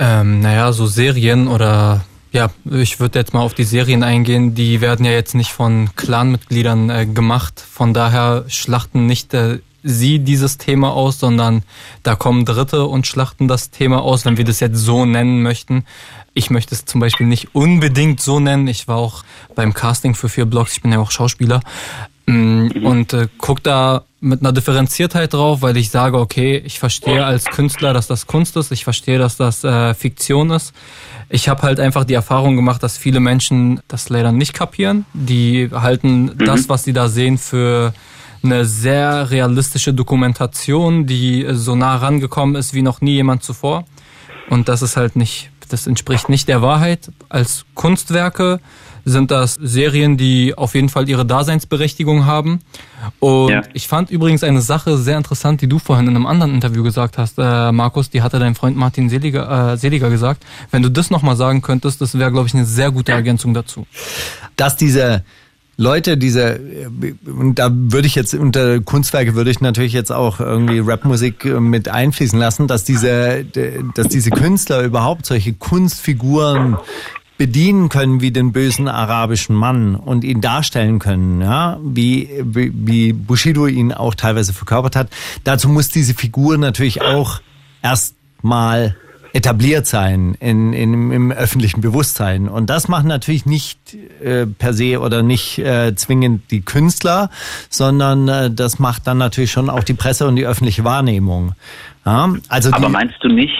Ähm, naja, so Serien oder ja, ich würde jetzt mal auf die Serien eingehen, die werden ja jetzt nicht von Clanmitgliedern äh, gemacht. Von daher schlachten nicht äh, sie dieses Thema aus, sondern da kommen Dritte und schlachten das Thema aus, wenn wir das jetzt so nennen möchten. Ich möchte es zum Beispiel nicht unbedingt so nennen. Ich war auch beim Casting für vier Blogs, ich bin ja auch Schauspieler. Mm, Und äh, guck da mit einer Differenziertheit drauf, weil ich sage, okay, ich verstehe als Künstler, dass das Kunst ist, ich verstehe, dass das äh, Fiktion ist. Ich habe halt einfach die Erfahrung gemacht, dass viele Menschen das leider nicht kapieren. Die halten das, was sie da sehen, für eine sehr realistische Dokumentation, die so nah rangekommen ist wie noch nie jemand zuvor. Und das ist halt nicht das entspricht nicht der Wahrheit. Als Kunstwerke sind das Serien, die auf jeden Fall ihre Daseinsberechtigung haben. Und ja. ich fand übrigens eine Sache sehr interessant, die du vorhin in einem anderen Interview gesagt hast, äh, Markus, die hatte dein Freund Martin Seliger, äh, Seliger gesagt. Wenn du das nochmal sagen könntest, das wäre, glaube ich, eine sehr gute Ergänzung dazu. Dass diese Leute, diese, und da würde ich jetzt unter Kunstwerke würde ich natürlich jetzt auch irgendwie Rapmusik äh, mit einfließen lassen, dass diese, dass diese Künstler überhaupt solche Kunstfiguren bedienen können wie den bösen arabischen Mann und ihn darstellen können, ja, wie, wie, Bushido ihn auch teilweise verkörpert hat. Dazu muss diese Figur natürlich auch erstmal etabliert sein in, in, im öffentlichen Bewusstsein. Und das machen natürlich nicht äh, per se oder nicht äh, zwingend die Künstler, sondern äh, das macht dann natürlich schon auch die Presse und die öffentliche Wahrnehmung. Ja, also Aber meinst du nicht,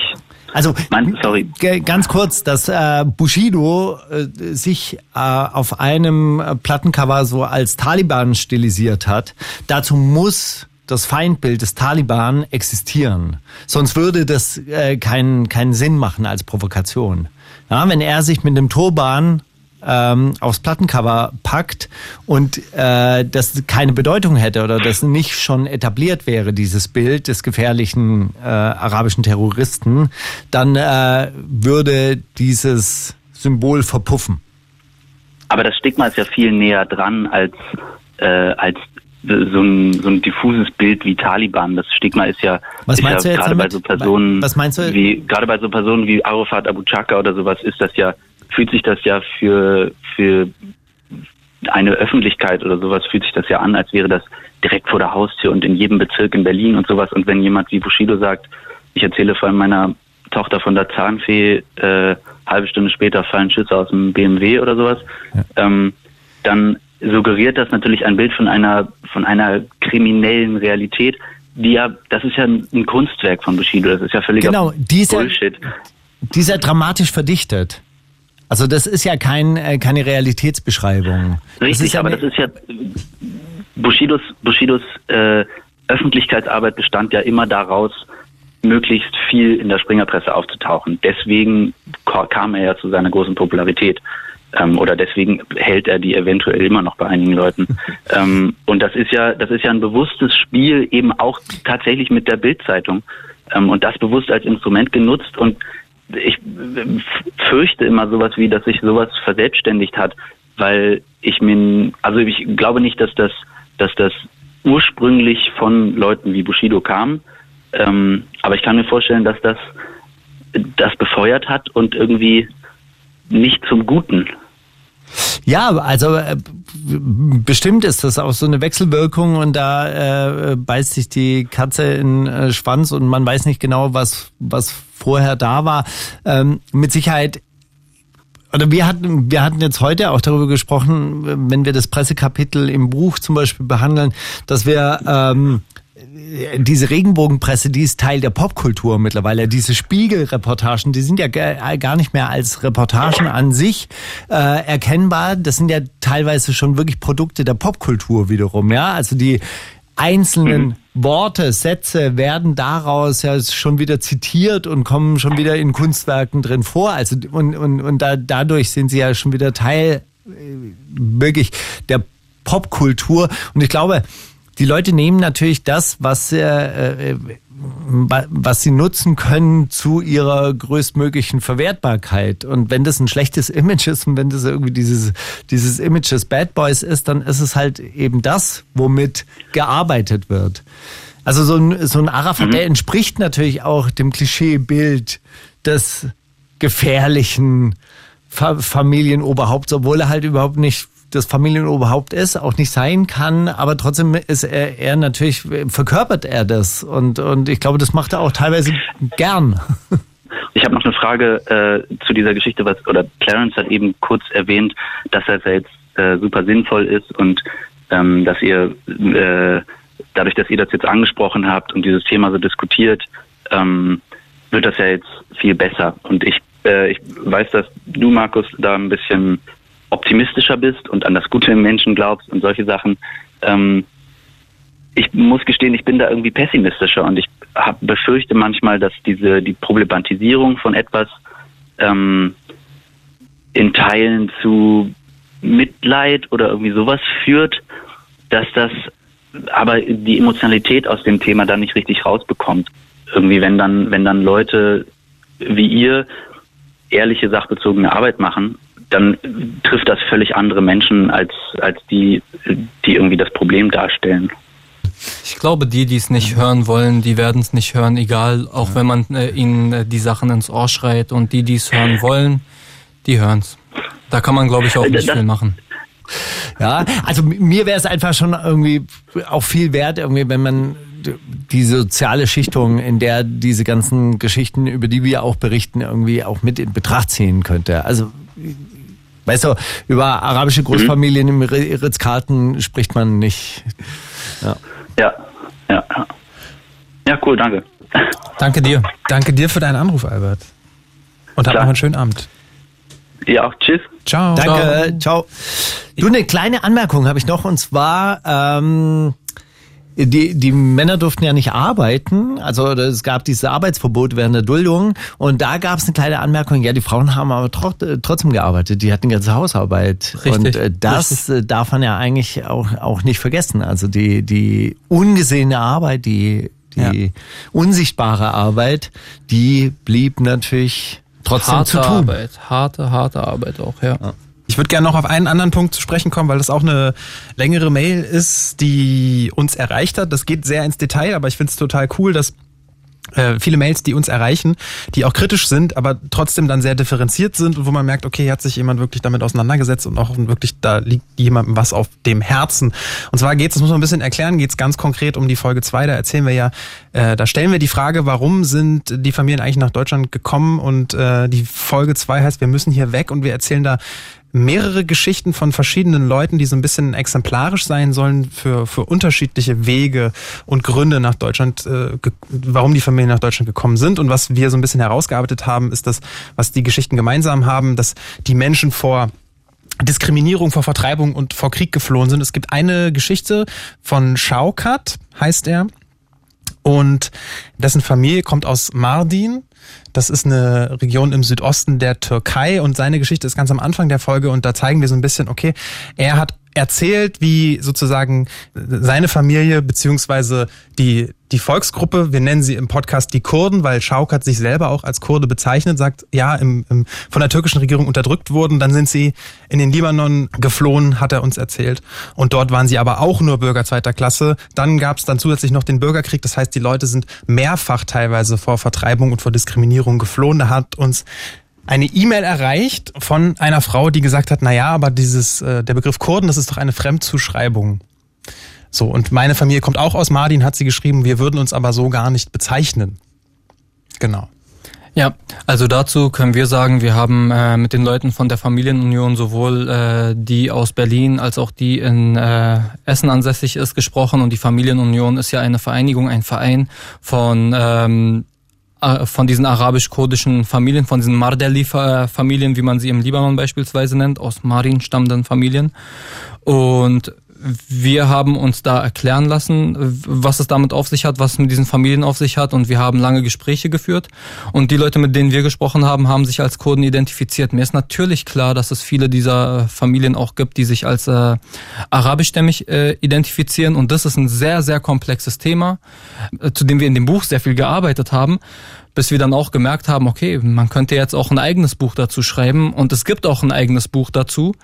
also mein, sorry. ganz kurz, dass äh, Bushido äh, sich äh, auf einem Plattencover so als Taliban stilisiert hat. Dazu muss das Feindbild des Taliban existieren. Sonst würde das äh, keinen keinen Sinn machen als Provokation. Ja, wenn er sich mit dem Turban ähm, aufs Plattencover packt und äh, das keine Bedeutung hätte oder das nicht schon etabliert wäre, dieses Bild des gefährlichen äh, arabischen Terroristen, dann äh, würde dieses Symbol verpuffen. Aber das Stigma ist ja viel näher dran als, äh, als so ein, so ein diffuses Bild wie Taliban. Das Stigma ist ja, was meinst ja du gerade bei so Personen, was meinst du? wie gerade bei so Personen wie Arafat Abu Chaka oder sowas ist das ja fühlt sich das ja für für eine Öffentlichkeit oder sowas fühlt sich das ja an, als wäre das direkt vor der Haustür und in jedem Bezirk in Berlin und sowas. Und wenn jemand wie Bushido sagt, ich erzähle von meiner Tochter von der Zahnfee, äh, halbe Stunde später fallen Schüsse aus dem BMW oder sowas, ja. ähm, dann suggeriert das natürlich ein Bild von einer von einer kriminellen Realität, die ja, das ist ja ein Kunstwerk von Bushido, das ist ja völlig genau, dieser, Bullshit. Dieser dramatisch verdichtet. Also das ist ja kein, äh, keine Realitätsbeschreibung. Richtig, ja aber das ist ja Bushidos, Bushidos äh, Öffentlichkeitsarbeit bestand ja immer daraus, möglichst viel in der Springerpresse aufzutauchen. Deswegen kam er ja zu seiner großen Popularität. Ähm, oder deswegen hält er die eventuell immer noch bei einigen Leuten. ähm, und das ist ja, das ist ja ein bewusstes Spiel eben auch tatsächlich mit der Bildzeitung ähm, und das bewusst als Instrument genutzt und ich fürchte immer sowas wie, dass sich sowas verselbstständigt hat, weil ich mir, also ich glaube nicht, dass das, dass das ursprünglich von Leuten wie Bushido kam, ähm, aber ich kann mir vorstellen, dass das das befeuert hat und irgendwie nicht zum Guten. Ja, also äh, bestimmt ist das auch so eine Wechselwirkung und da äh, beißt sich die Katze in äh, Schwanz und man weiß nicht genau, was, was vorher da war. Ähm, mit Sicherheit oder wir hatten, wir hatten jetzt heute auch darüber gesprochen, wenn wir das Pressekapitel im Buch zum Beispiel behandeln, dass wir ähm, diese Regenbogenpresse, die ist Teil der Popkultur mittlerweile. Diese Spiegelreportagen, die sind ja gar nicht mehr als Reportagen an sich äh, erkennbar. Das sind ja teilweise schon wirklich Produkte der Popkultur wiederum. Ja, also die einzelnen mhm. Worte, Sätze werden daraus ja schon wieder zitiert und kommen schon wieder in Kunstwerken drin vor. Also und und und da, dadurch sind sie ja schon wieder Teil äh, wirklich der Popkultur. Und ich glaube, die Leute nehmen natürlich das, was, äh, äh, was sie nutzen können zu ihrer größtmöglichen Verwertbarkeit. Und wenn das ein schlechtes Image ist und wenn das irgendwie dieses, dieses Image des Bad Boys ist, dann ist es halt eben das, womit gearbeitet wird. Also so ein, so ein Arafat, mhm. der entspricht natürlich auch dem Klischeebild des gefährlichen Familienoberhaupts, obwohl er halt überhaupt nicht das Familienoberhaupt ist, auch nicht sein kann, aber trotzdem ist er, er natürlich, verkörpert er das und, und ich glaube, das macht er auch teilweise gern. Ich habe noch eine Frage äh, zu dieser Geschichte, was oder Clarence hat eben kurz erwähnt, dass er jetzt äh, super sinnvoll ist und ähm, dass ihr äh, dadurch, dass ihr das jetzt angesprochen habt und dieses Thema so diskutiert, ähm, wird das ja jetzt viel besser. Und ich, äh, ich weiß, dass du, Markus, da ein bisschen optimistischer bist und an das Gute im Menschen glaubst und solche Sachen. Ähm, ich muss gestehen, ich bin da irgendwie pessimistischer und ich hab, befürchte manchmal, dass diese die Problematisierung von etwas ähm, in Teilen zu Mitleid oder irgendwie sowas führt, dass das aber die Emotionalität aus dem Thema dann nicht richtig rausbekommt. Irgendwie, wenn dann, wenn dann Leute wie ihr ehrliche, sachbezogene Arbeit machen, dann trifft das völlig andere Menschen als, als die, die irgendwie das Problem darstellen. Ich glaube, die, die es nicht hören wollen, die werden es nicht hören, egal, auch wenn man äh, ihnen äh, die Sachen ins Ohr schreit. Und die, die es hören wollen, die hören es. Da kann man, glaube ich, auch nicht das, viel machen. Ja, also mir wäre es einfach schon irgendwie auch viel wert, irgendwie, wenn man die soziale Schichtung, in der diese ganzen Geschichten, über die wir auch berichten, irgendwie auch mit in Betracht ziehen könnte. Also Weißt du, über arabische Großfamilien im Ritz-Carlton spricht man nicht. Ja. ja, ja, ja. cool, danke. Danke dir. Danke dir für deinen Anruf, Albert. Und hab noch einen schönen Abend. Ja, auch. Tschüss. Ciao. Danke. Ciao. Du, eine kleine Anmerkung habe ich noch und zwar, ähm, die, die Männer durften ja nicht arbeiten, also es gab dieses Arbeitsverbot während der Duldung und da gab es eine kleine Anmerkung, ja, die Frauen haben aber trotzdem gearbeitet, die hatten ganze Hausarbeit richtig, und äh, das richtig. Äh, darf man ja eigentlich auch, auch nicht vergessen, also die, die ungesehene Arbeit, die, die ja. unsichtbare Arbeit, die blieb natürlich trotzdem harte zu tun. Arbeit, harte, harte Arbeit auch, ja. ja. Ich würde gerne noch auf einen anderen Punkt zu sprechen kommen, weil das auch eine längere Mail ist, die uns erreicht hat. Das geht sehr ins Detail, aber ich finde es total cool, dass äh, viele Mails, die uns erreichen, die auch kritisch sind, aber trotzdem dann sehr differenziert sind und wo man merkt, okay, hat sich jemand wirklich damit auseinandergesetzt und auch wirklich, da liegt jemandem was auf dem Herzen. Und zwar geht es, das muss man ein bisschen erklären, geht es ganz konkret um die Folge 2, da erzählen wir ja, äh, da stellen wir die Frage, warum sind die Familien eigentlich nach Deutschland gekommen und äh, die Folge 2 heißt, wir müssen hier weg und wir erzählen da mehrere Geschichten von verschiedenen Leuten, die so ein bisschen exemplarisch sein sollen für, für unterschiedliche Wege und Gründe nach Deutschland, äh, warum die Familien nach Deutschland gekommen sind. Und was wir so ein bisschen herausgearbeitet haben, ist das, was die Geschichten gemeinsam haben, dass die Menschen vor Diskriminierung, vor Vertreibung und vor Krieg geflohen sind. Es gibt eine Geschichte von Schaukat, heißt er. Und dessen Familie kommt aus Mardin. Das ist eine Region im Südosten der Türkei. Und seine Geschichte ist ganz am Anfang der Folge. Und da zeigen wir so ein bisschen, okay, er hat erzählt, wie sozusagen seine Familie beziehungsweise die die Volksgruppe, wir nennen sie im Podcast die Kurden, weil Schaukat sich selber auch als Kurde bezeichnet, sagt, ja, im, im, von der türkischen Regierung unterdrückt wurden, dann sind sie in den Libanon geflohen, hat er uns erzählt. Und dort waren sie aber auch nur Bürger zweiter Klasse. Dann gab es dann zusätzlich noch den Bürgerkrieg, das heißt, die Leute sind mehrfach teilweise vor Vertreibung und vor Diskriminierung geflohen. Da hat uns eine E-Mail erreicht von einer Frau, die gesagt hat, na ja, aber dieses, äh, der Begriff Kurden, das ist doch eine Fremdzuschreibung. So, und meine Familie kommt auch aus Mardin, hat sie geschrieben, wir würden uns aber so gar nicht bezeichnen. Genau. Ja, also dazu können wir sagen, wir haben äh, mit den Leuten von der Familienunion sowohl äh, die aus Berlin als auch die in äh, Essen ansässig ist gesprochen und die Familienunion ist ja eine Vereinigung, ein Verein von ähm, äh, von diesen arabisch-kurdischen Familien, von diesen Mardeli-Familien, wie man sie im Libanon beispielsweise nennt, aus Marin stammenden Familien. Und wir haben uns da erklären lassen, was es damit auf sich hat, was es mit diesen Familien auf sich hat. Und wir haben lange Gespräche geführt. Und die Leute, mit denen wir gesprochen haben, haben sich als Kurden identifiziert. Mir ist natürlich klar, dass es viele dieser Familien auch gibt, die sich als äh, arabischstämmig äh, identifizieren. Und das ist ein sehr, sehr komplexes Thema, äh, zu dem wir in dem Buch sehr viel gearbeitet haben bis wir dann auch gemerkt haben, okay, man könnte jetzt auch ein eigenes Buch dazu schreiben und es gibt auch ein eigenes Buch dazu.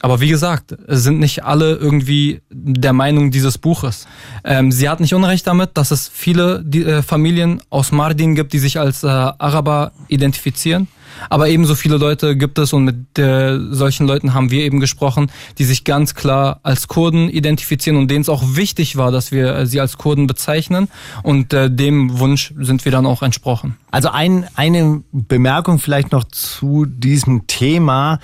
Aber wie gesagt, sind nicht alle irgendwie der Meinung dieses Buches. Ähm, sie hat nicht Unrecht damit, dass es viele die, äh, Familien aus Mardin gibt, die sich als äh, Araber identifizieren. Aber ebenso viele Leute gibt es und mit äh, solchen Leuten haben wir eben gesprochen, die sich ganz klar als Kurden identifizieren und denen es auch wichtig war, dass wir äh, sie als Kurden bezeichnen. Und äh, dem Wunsch sind wir dann auch entsprochen. Also ein, eine Bemerkung vielleicht noch zu diesem Thema.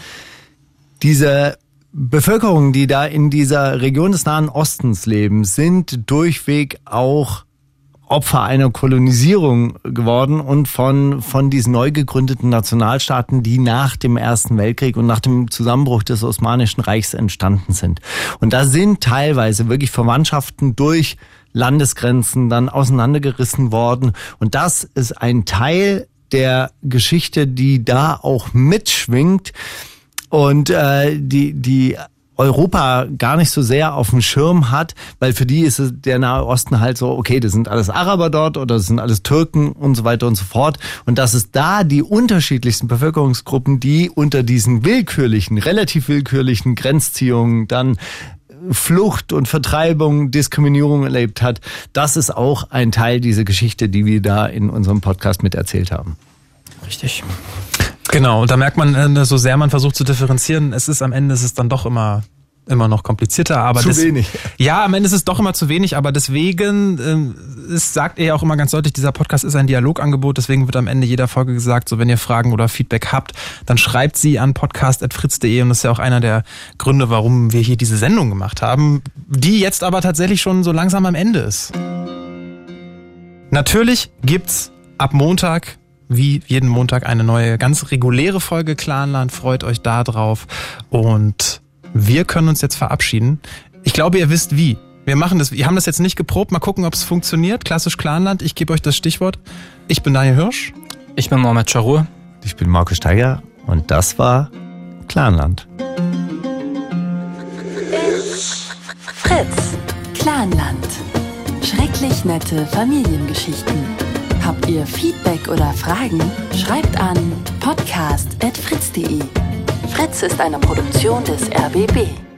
Diese Bevölkerung, die da in dieser Region des Nahen Ostens leben, sind durchweg auch Opfer einer Kolonisierung geworden und von, von diesen neu gegründeten Nationalstaaten, die nach dem Ersten Weltkrieg und nach dem Zusammenbruch des Osmanischen Reichs entstanden sind. Und da sind teilweise wirklich Verwandtschaften durch Landesgrenzen dann auseinandergerissen worden. Und das ist ein Teil der Geschichte, die da auch mitschwingt und äh, die, die Europa gar nicht so sehr auf dem Schirm hat, weil für die ist der Nahe Osten halt so, okay, das sind alles Araber dort oder das sind alles Türken und so weiter und so fort. Und dass es da die unterschiedlichsten Bevölkerungsgruppen, die unter diesen willkürlichen, relativ willkürlichen Grenzziehungen dann Flucht und Vertreibung, Diskriminierung erlebt hat, das ist auch ein Teil dieser Geschichte, die wir da in unserem Podcast mit erzählt haben. Richtig. Genau, und da merkt man, äh, so sehr man versucht zu differenzieren, es ist am Ende ist es dann doch immer immer noch komplizierter, aber Zu das, wenig. Ja, am Ende ist es doch immer zu wenig, aber deswegen ähm, es sagt er ja auch immer ganz deutlich, dieser Podcast ist ein Dialogangebot, deswegen wird am Ende jeder Folge gesagt, so wenn ihr Fragen oder Feedback habt, dann schreibt sie an podcast@fritz.de und das ist ja auch einer der Gründe, warum wir hier diese Sendung gemacht haben, die jetzt aber tatsächlich schon so langsam am Ende ist. Natürlich gibt's ab Montag wie jeden Montag eine neue, ganz reguläre Folge Clanland. Freut euch da drauf. Und wir können uns jetzt verabschieden. Ich glaube, ihr wisst wie. Wir machen das, wir haben das jetzt nicht geprobt. Mal gucken, ob es funktioniert. Klassisch Clanland. Ich gebe euch das Stichwort. Ich bin Daniel Hirsch. Ich bin Mohamed Charur. Ich bin Markus Steiger und das war Clanland. Fritz. Clanland. Schrecklich nette Familiengeschichten. Habt ihr Feedback oder Fragen? Schreibt an podcast.fritz.de. Fritz ist eine Produktion des RBB.